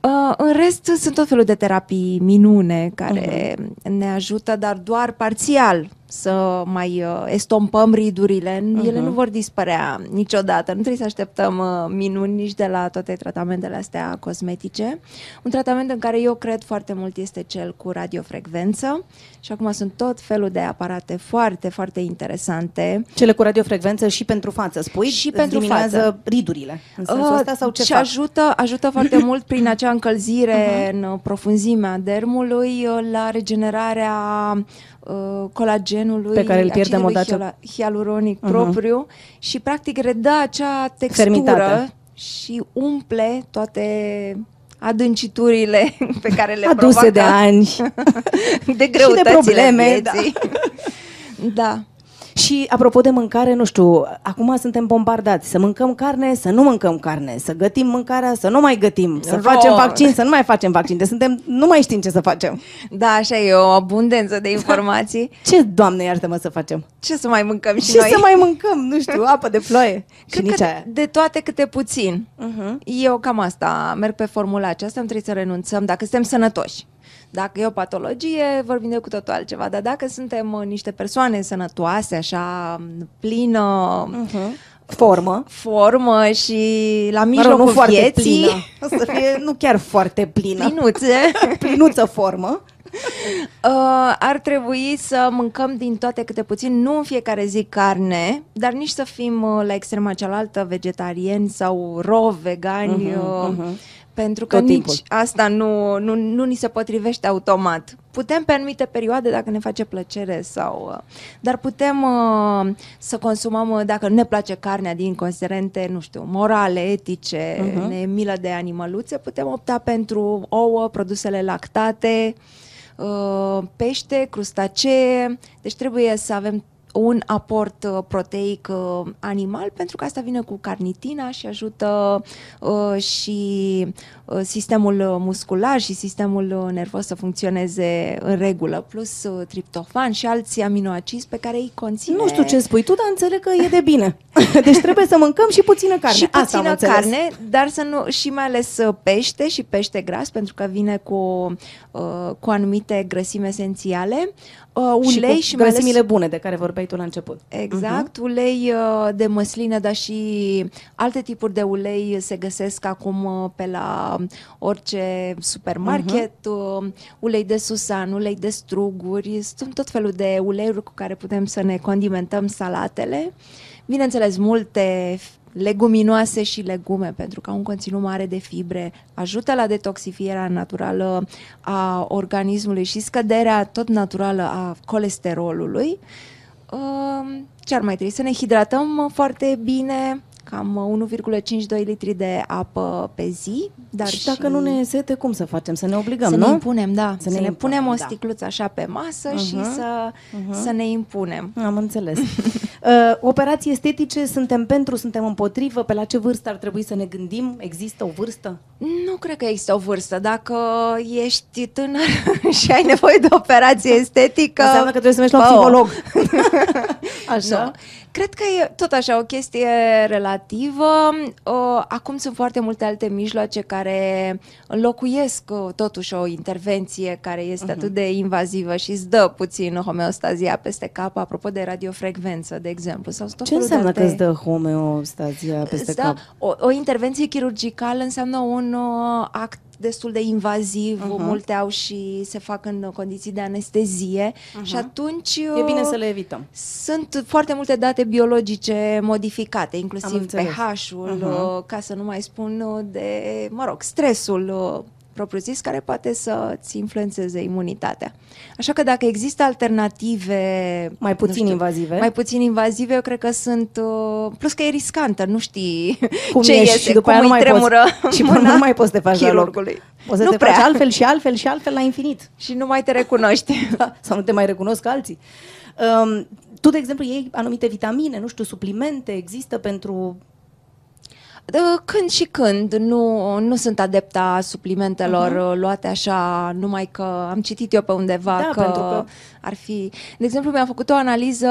Uh, în rest, sunt tot felul de terapii minune care uh-huh. ne ajută, dar doar parțial să mai uh, estompăm ridurile. Uh-huh. Ele nu vor dispărea niciodată. Nu trebuie să așteptăm uh, minuni nici de la toate tratamentele astea cosmetice. Un tratament în care eu cred foarte mult este cel cu radiofrecvență și acum sunt tot felul de aparate foarte, foarte interesante. Cele cu radiofrecvență și pentru față, spui? Și Îți pentru diminuează față. ridurile. În sensul ăsta sau ce și fac? ajută, ajută foarte mult prin acea încălzire uh-huh. în uh, profunzimea dermului uh, la regenerarea uh, colagenului Pe care îl pierdem acidului odată. hiala- hialuronic uh-huh. propriu și practic redă acea textură Fermitate. și umple toate adânciturile pe care le Aduse provoacă de ani. de greutățile probleme, vieții. da. Și apropo de mâncare, nu știu, acum suntem bombardați să mâncăm carne, să nu mâncăm carne, să gătim mâncarea, să nu mai gătim, să Ro- facem vaccin, să nu mai facem vaccin. Deci suntem, nu mai știm ce să facem. Da, așa e o abundență de informații. Ce, Doamne, iartă-mă să facem? Ce să mai mâncăm și Ce noi? să mai mâncăm? Nu știu, apă de ploaie. și Cred nici că aia. de toate câte puțin. Uh-huh. Eu cam asta, merg pe formula aceasta, nu trebuie să renunțăm dacă suntem sănătoși. Dacă e o patologie, vorbim de cu totul altceva, dar dacă suntem uh, niște persoane sănătoase, așa, m, plină Uh-huh. Formă. formă și la Mă rog, mijlocul nu foarte vieții, plină. O să fie nu chiar foarte plină. plinuțe, Plinuță formă. Uh, ar trebui să mâncăm din toate câte puțin, nu în fiecare zi carne, dar nici să fim uh, la extrema cealaltă vegetariani sau ro vegani, Mhm, uh, mhm. Pentru că Tot nici timpul. asta nu, nu, nu ni se potrivește automat. Putem pe anumite perioade dacă ne face plăcere sau... uh, Dar putem uh, să consumăm, uh, dacă nu ne place carnea din considerente, nu știu, morale, etice, Mhm. uh-huh. ne e milă de animăluțe, putem opta pentru ouă, produsele lactate, uh, pește, crustacee. Deci trebuie să avem un aport uh, proteic uh, animal, pentru că asta vine cu carnitina și ajută uh, și uh, sistemul uh, muscular și sistemul uh, nervos să funcționeze în regulă, plus uh, triptofan și alți aminoacizi pe care îi conține. Nu știu ce spui tu, dar înțeleg că e de bine. Deci trebuie să mâncăm și puțină carne. Și Asta am puțină înțeles. carne, dar să nu, și mai ales uh, pește și pește gras, pentru că vine cu, uh, cu anumite grăsimi esențiale, uh, ulei și, și, cu mai ales grăsimile bune de care vorbeai tu la început. Exact, uh-huh. ulei uh, de măsline, dar și alte tipuri de ulei se găsesc acum uh, pe la orice supermarket, uh-huh. ulei de susan, ulei de struguri, sunt tot felul de uleiuri cu care putem să ne condimentăm salatele. Bineînțeles, multe f- leguminoase și legume, pentru că au un conținut mare de fibre, ajută la detoxifierea naturală a organismului și scăderea tot naturală a colesterolului. Um, Ce ar mai trebui? Să ne hidratăm uh, foarte bine, cam uh, 1,52 litri de apă pe zi. Dar și dacă nu ne e sete, cum să facem? Să ne obligăm, să nu? ne impunem, da. Să Să, ne ne, impunem, punem o da. sticluță așa pe masă Mhm, și să, să ne impunem. Am înțeles. uh, operații estetice, suntem pentru, suntem împotrivă? Pe la ce vârstă ar trebui să ne gândim? Există o vârstă? Nu cred că există o vârstă. Dacă ești tânăr și ai nevoie de operație estetică... Înseamnă că trebuie să mergi la fă-o. psiholog. Așa? Nu. Cred că e tot așa o chestie relativă. Uh, Acum sunt foarte multe alte mijloace care înlocuiesc uh, totuși o intervenție care este Mhm. uh-huh. atât de invazivă și îți dă puțin homeostazia peste cap, apropo de radiofrecvență, de exemplu. Sau tot Ce felul de înseamnă că alte- îți dă homeostazia peste Îți dă- cap? O, o intervenție chirurgicală înseamnă un uh, act destul de invaziv, Mhm. uh-huh. multe au și se fac în condiții de anestezie uh-huh. și atunci Mhm. E bine uh, să le evităm. sunt foarte multe date biologice modificate, Am inclusiv înțeles. pH-ul, Mhm. uh, ca să nu mai spun uh, de, mă rog, stresul uh, propriu-zis, care poate să-ți influențeze imunitatea. Așa că dacă există alternative... Mai puțin nu știu, invazive? Mai puțin invazive, eu cred că sunt... Uh, plus că e riscantă, nu știi Cum ce ești iese, și după cum aia nu îi mai tremură poți. Și mâna nu mai poți să te faci la loc. chirurgului. Poți să nu te prea. faci altfel și altfel și altfel la infinit. Și nu mai te recunoști. Da, sau nu te mai recunosc alții. Um, tu, de exemplu, iei anumite vitamine, nu știu, suplimente, există pentru... Da, Când și când, nu, nu sunt adepta suplimentelor Mhm. uh-huh. luate așa, numai că am citit eu pe undeva Da, că, pentru că- ar fi... De exemplu, mi-am făcut o analiză,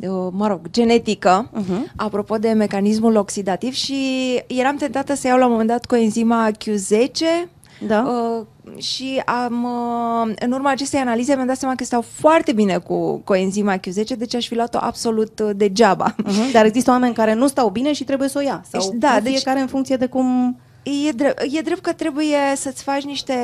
uh, mă rog, genetică, Mhm. apropo de mecanismul oxidativ și eram tentată să iau la un moment dat coenzima Q10 Da? Uh, și am, uh, în urma acestei analize mi-am dat seama că stau foarte bine cu coenzima Q10, deci aș fi luat-o absolut uh, degeaba. Uh-huh. Dar există oameni care nu stau bine și trebuie să o ia. Sau Deci, da, nu, deci- fiecare în funcție de cum... E drept, e drept că trebuie să-ți faci niște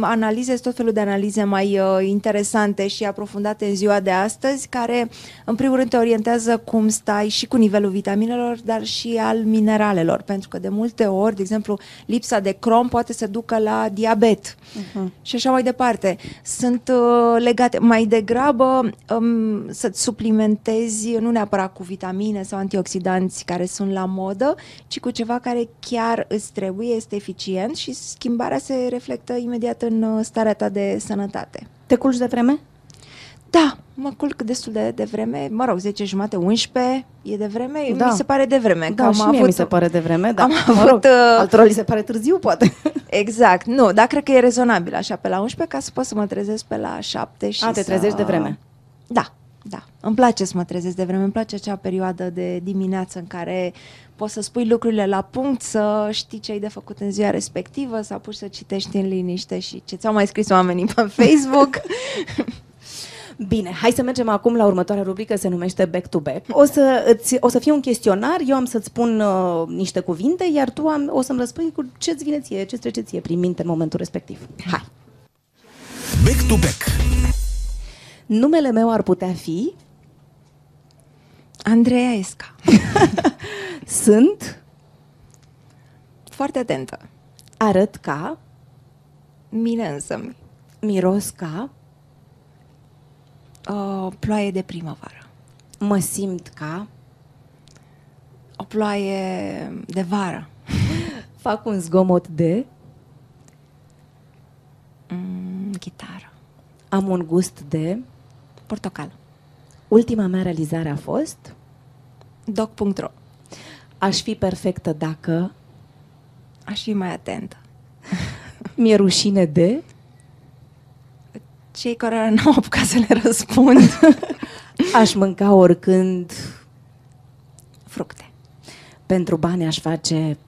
analize, tot felul de analize mai uh, interesante și aprofundate în ziua de astăzi, care în primul rând te orientează cum stai și cu nivelul vitaminelor, dar și al mineralelor, pentru că de multe ori, de exemplu, lipsa de crom poate să ducă la diabet uh-huh. și așa mai departe. Sunt uh, legate mai degrabă um, să-ți suplimentezi, nu neapărat cu vitamine sau antioxidanți care sunt la modă, ci cu ceva care chiar îți trebuie, este eficient și schimbarea se reflectă imediat în uh, starea ta de sănătate. Te culci de vreme? Da, mă culc destul de, de vreme, mă rog, 10 jumate, 11 e de vreme, Da. mi se pare de vreme. că Da, am și mie avut, mi se pare de vreme, da. am mă avut, rog, uh, altora li se pare târziu, poate. Exact, nu, dar cred că e rezonabil așa pe la 11 ca să pot să mă trezesc pe la 7 și A, te să... trezești de vreme. Da, da. Îmi place să mă trezesc de vreme, îmi place acea perioadă de dimineață în care poți să spui lucrurile la punct, să știi ce ai de făcut în ziua respectivă, să apuci să citești în liniște și ce ți-au mai scris oamenii pe Facebook. Bine, hai să mergem acum la următoarea rubrică, se numește Back to Back. O să, îți, o să fie un chestionar, eu am să-ți spun uh, niște cuvinte, iar tu am, o să-mi răspunzi cu ce-ți vine ție, ce-ți trece ție prin minte în momentul respectiv. Hai! Back to back. Numele meu ar putea fi, Andreea Esca. sunt, Foarte atentă. Arăt ca, Mine însă, miros ca, o ploaie de primăvară. mă simt ca, O ploaie de vară. fac un zgomot de, Mm, chitară. am un gust de, Portocală. Ultima mea realizare a fost, Doc.ro aș fi perfectă dacă, Aș fi mai atentă. mi-e rușine de, Cei care nu au apucat să le răspund. aș mânca oricând, Fructe. pentru bani aș face,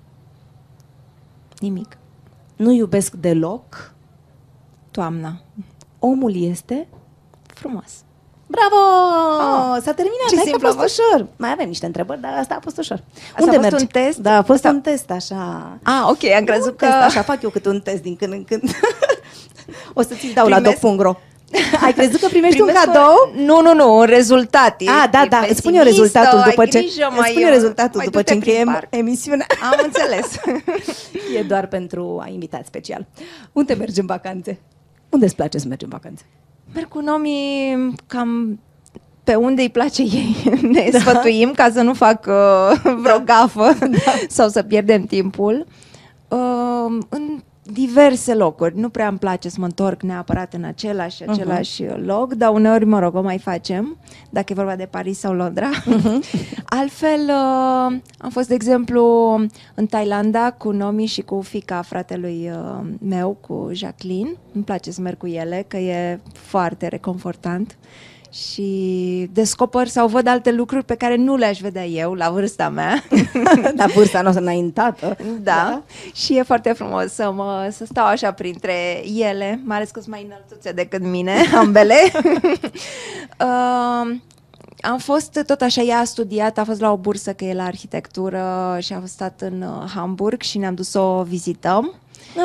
Nimic. nu iubesc deloc, Toamna. omul este... Frumos. Bravo! Ah, S-a terminat, ce hai că a simplu a fost fost. ușor. Mai avem niște întrebări, dar asta a fost ușor. a fost un test? Da, a fost Asta- un test, așa. Ah, ok, am crezut un că... test, așa fac eu câte un test din când în când. o să ți-l dau la Primesc- doc.ro. Ai crezut că primești Primesc un cadou? Nu, nu, nu, un rezultat. E- Ah, da, e da, îți spun eu pesimistă, rezultatul ai după ce grijă, îți mai, spun eu rezultatul mai după du-te ce prin încheiem parc. emisiunea. Am înțeles. e doar pentru a invitat special. Unde mergi în vacanțe? Unde îți place să mergi în vacanțe? Merg cu nomii cam pe unde îi place ei. Ne da. sfătuim ca să nu fac uh, vreo gafă da. sau să pierdem timpul. Uh, în diverse locuri. Nu prea îmi place să mă întorc neapărat în același, același uh-huh. loc, dar uneori, mă rog, o mai facem, dacă e vorba de Paris sau Londra. Uh-huh. Altfel, uh, am fost, de exemplu, în Thailanda cu Nomi și cu fica fratelui uh, meu, cu Jacqueline. Îmi place să merg cu ele, că e foarte reconfortant și descoper sau văd alte lucruri pe care nu le-aș vedea eu la vârsta mea. la vârsta noastră înaintată. Da. da. Și e foarte frumos să, mă, să stau așa printre ele, mai ales că sunt mai înălțuțe decât mine, ambele. uh, am fost tot așa, ea a studiat, a fost la o bursă că e la arhitectură și a stat în uh, Hamburg și ne-am dus să o vizităm.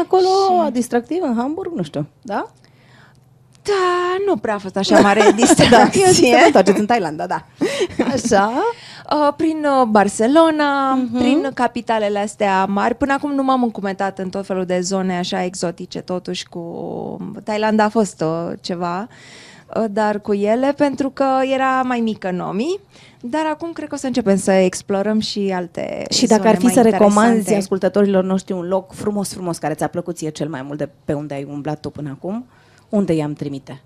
Acolo, și... distractiv, în Hamburg, nu știu, da? Da, nu prea a fost așa mare da, distracție. eu întoarceți în Thailanda, da. Așa. Uh, prin uh, Barcelona, uh-huh. prin capitalele astea mari. Până acum nu m-am încumetat în tot felul de zone așa exotice, totuși cu Thailanda a fost uh, ceva, uh, dar cu ele, pentru că era mai mică Nomi. Dar acum cred că o să începem să explorăm și alte Și dacă zone ar fi mai să recomanzi interesante. ascultătorilor noștri un loc frumos, frumos, care ți-a plăcut ție cel mai mult de pe unde ai umblat tu până acum, unde i-am trimite?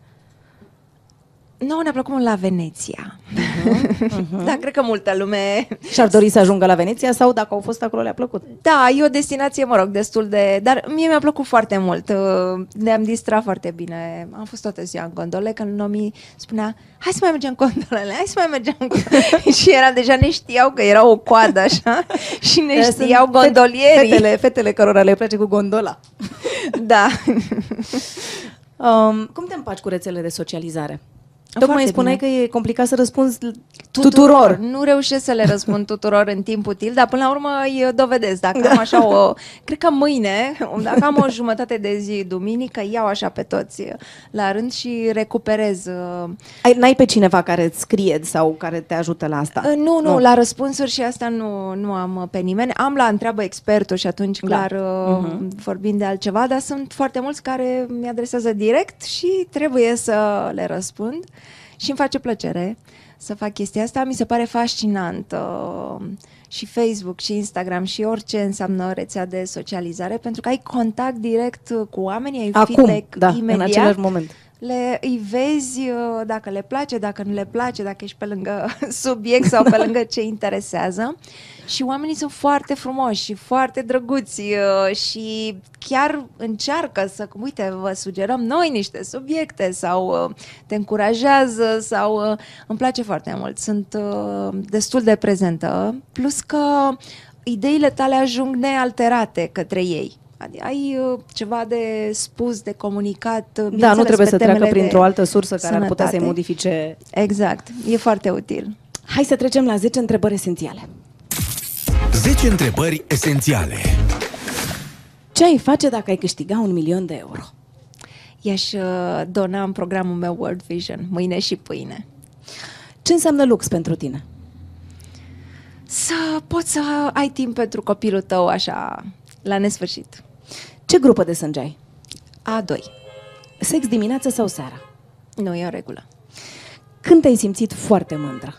Nu, ne-a plăcut mult la Veneția. Uh-huh, uh-huh. Dar cred că multă lume... Și-ar dori să ajungă la Veneția sau dacă au fost acolo le-a plăcut? Da, e o destinație, mă rog, destul de... Dar mie mi-a plăcut foarte mult. Uh, Ne-am distrat foarte bine. Am fost toată ziua în gondole, când Nomi spunea hai să mai mergem în gondolele, hai să mai mergem în gondolele. și era deja ne știau că era o coadă așa și ne știau Sunt gondolierii. Fetele, fetele cărora le place cu gondola. Da. Um, cum te împaci cu rețelele de socializare? Tocmai Foarte spuneai bine. că e complicat să răspunzi Tuturor. tuturor. Nu reușesc să le răspund tuturor în timp util, dar până la urmă îi dovedesc. Dacă am așa o... Cred că mâine, dacă am o jumătate de zi duminică, iau așa pe toți la rând și recuperez. uh, Ai, n-ai pe cineva care îți scrie sau care te ajută la asta? Uh, Nu, nu, la răspunsuri și asta nu, nu am uh, pe nimeni. Am la întreabă expertul și atunci Da. clar uh, vorbim de altceva, dar sunt foarte mulți care mi adresează direct și trebuie să le răspund și îmi face plăcere să fac chestia asta. Mi se pare fascinant uh, și Facebook și Instagram și orice înseamnă rețea de socializare pentru că ai contact direct uh, cu oamenii, ai Acum, feedback da, imediat. în același moment. Le, îi vezi uh, dacă le place, dacă nu le place, dacă ești pe lângă subiect sau pe lângă ce interesează. Și oamenii sunt foarte frumoși și foarte drăguți uh, și chiar încearcă să, uite, vă sugerăm noi niște subiecte sau uh, te încurajează sau uh, îmi place foarte mult. Sunt uh, destul de prezentă, plus că ideile tale ajung nealterate către ei. Adică ai uh, ceva de spus, de comunicat. uh, Da, nu bineînțeles, trebuie pe să treacă temele de printr-o altă sursă care ar putea să-i sănătate. modifice. Exact, e foarte util. Hai să trecem la 10 întrebări esențiale. 10 întrebări esențiale. Ce ai face dacă ai câștiga un milion de euro? I-aș uh, dona în programul meu World Vision, mâine și pâine. Ce înseamnă lux pentru tine? Să poți să ai timp pentru copilul tău așa, la nesfârșit. Ce grupă de sânge ai? A2. Sex dimineața sau seara? Nu e o regulă. Când te-ai simțit foarte mândră?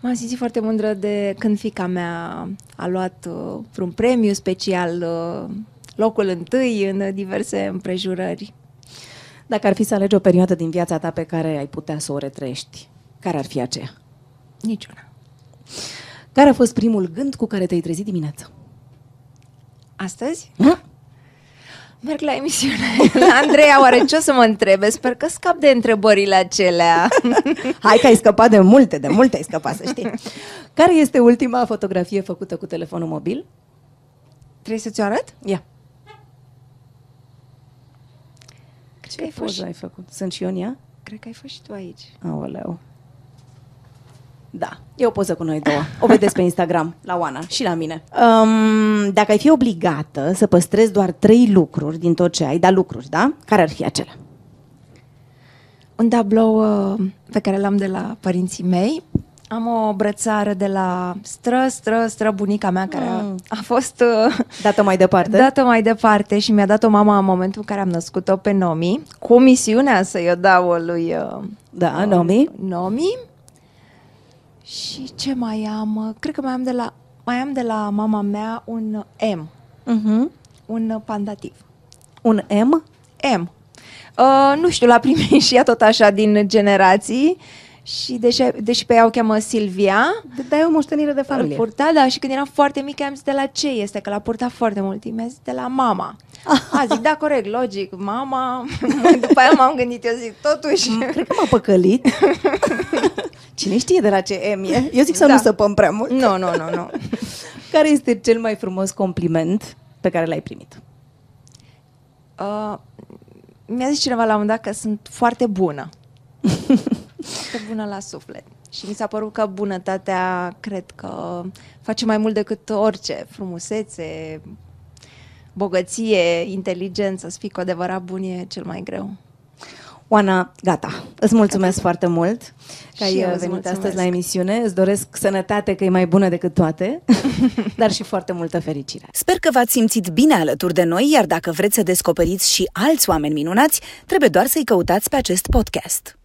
M-am simțit foarte mândră de când fica mea a luat uh, vreun premiu special, uh, locul întâi în diverse împrejurări. Dacă ar fi să alegi o perioadă din viața ta pe care ai putea să o retrăiești, care ar fi aceea? Niciuna. Care a fost primul gând cu care te-ai trezit dimineața? Astăzi? Hm? Merg la emisiune. Andreea, oare ce o să mă întrebe? Sper că scap de întrebările acelea. Hai că ai scăpat de multe, de multe ai scăpat, să știi. Care este ultima fotografie făcută cu telefonul mobil? Trebuie să ți-o arăt? Ia. Cred Ce că ai fost, poză ai făcut? Sunt și eu în ea? cred că ai fost și tu aici. Aoleu. Da, e o poză cu noi două. O vedeți pe Instagram, la Oana și la mine. Um, dacă ai fi obligată să păstrezi doar trei lucruri din tot ce ai, da lucruri, da? Care ar fi acelea? Un tablou uh, pe care l-am de la părinții mei. Am o brățară de la stră, stră, stră bunica mea care a, Mm. a fost uh, Dată mai departe? dată mai departe și mi-a dat-o mama în momentul în care am născut-o pe Nomi, cu misiunea să-i o dau lui uh, Da, Nomi. Nomi. Și ce mai am? Cred că mai am de la, mai am de la mama mea un M, Uh-huh. un pandativ. Un M? M. Uh, nu știu, l-a primit și ea tot așa din generații și deși, deși pe ea o cheamă Silvia, Dar e o moștenire de îl familie. purta, da, și când eram foarte mică am zis de la ce este, că l-a purtat foarte mult timp, mi-a zis de la mama. A, zic, da, corect, logic, mama, după aia m-am gândit, eu zic, totuși, Cred că m-a păcălit. Cine știe de la ce M e? Eu zic să Da. nu săpăm prea mult. nu, nu, nu, nu. Care este cel mai frumos compliment pe care l-ai primit? Uh, mi-a zis cineva la un moment dat că sunt foarte bună. foarte bună la suflet. Și mi s-a părut că bunătatea, cred că face mai mult decât orice. Frumusețe, bogăție, inteligență, să fii cu adevărat bun e cel mai greu. Oana, gata. Îți mulțumesc foarte mult că ai Și eu uh, îți venit mulțumesc. astăzi la emisiune. Îți doresc sănătate, că e mai bună decât toate, dar și foarte multă fericire. Sper că v-ați simțit bine alături de noi, iar dacă vreți să descoperiți și alți oameni minunați, trebuie doar să-i căutați pe acest podcast.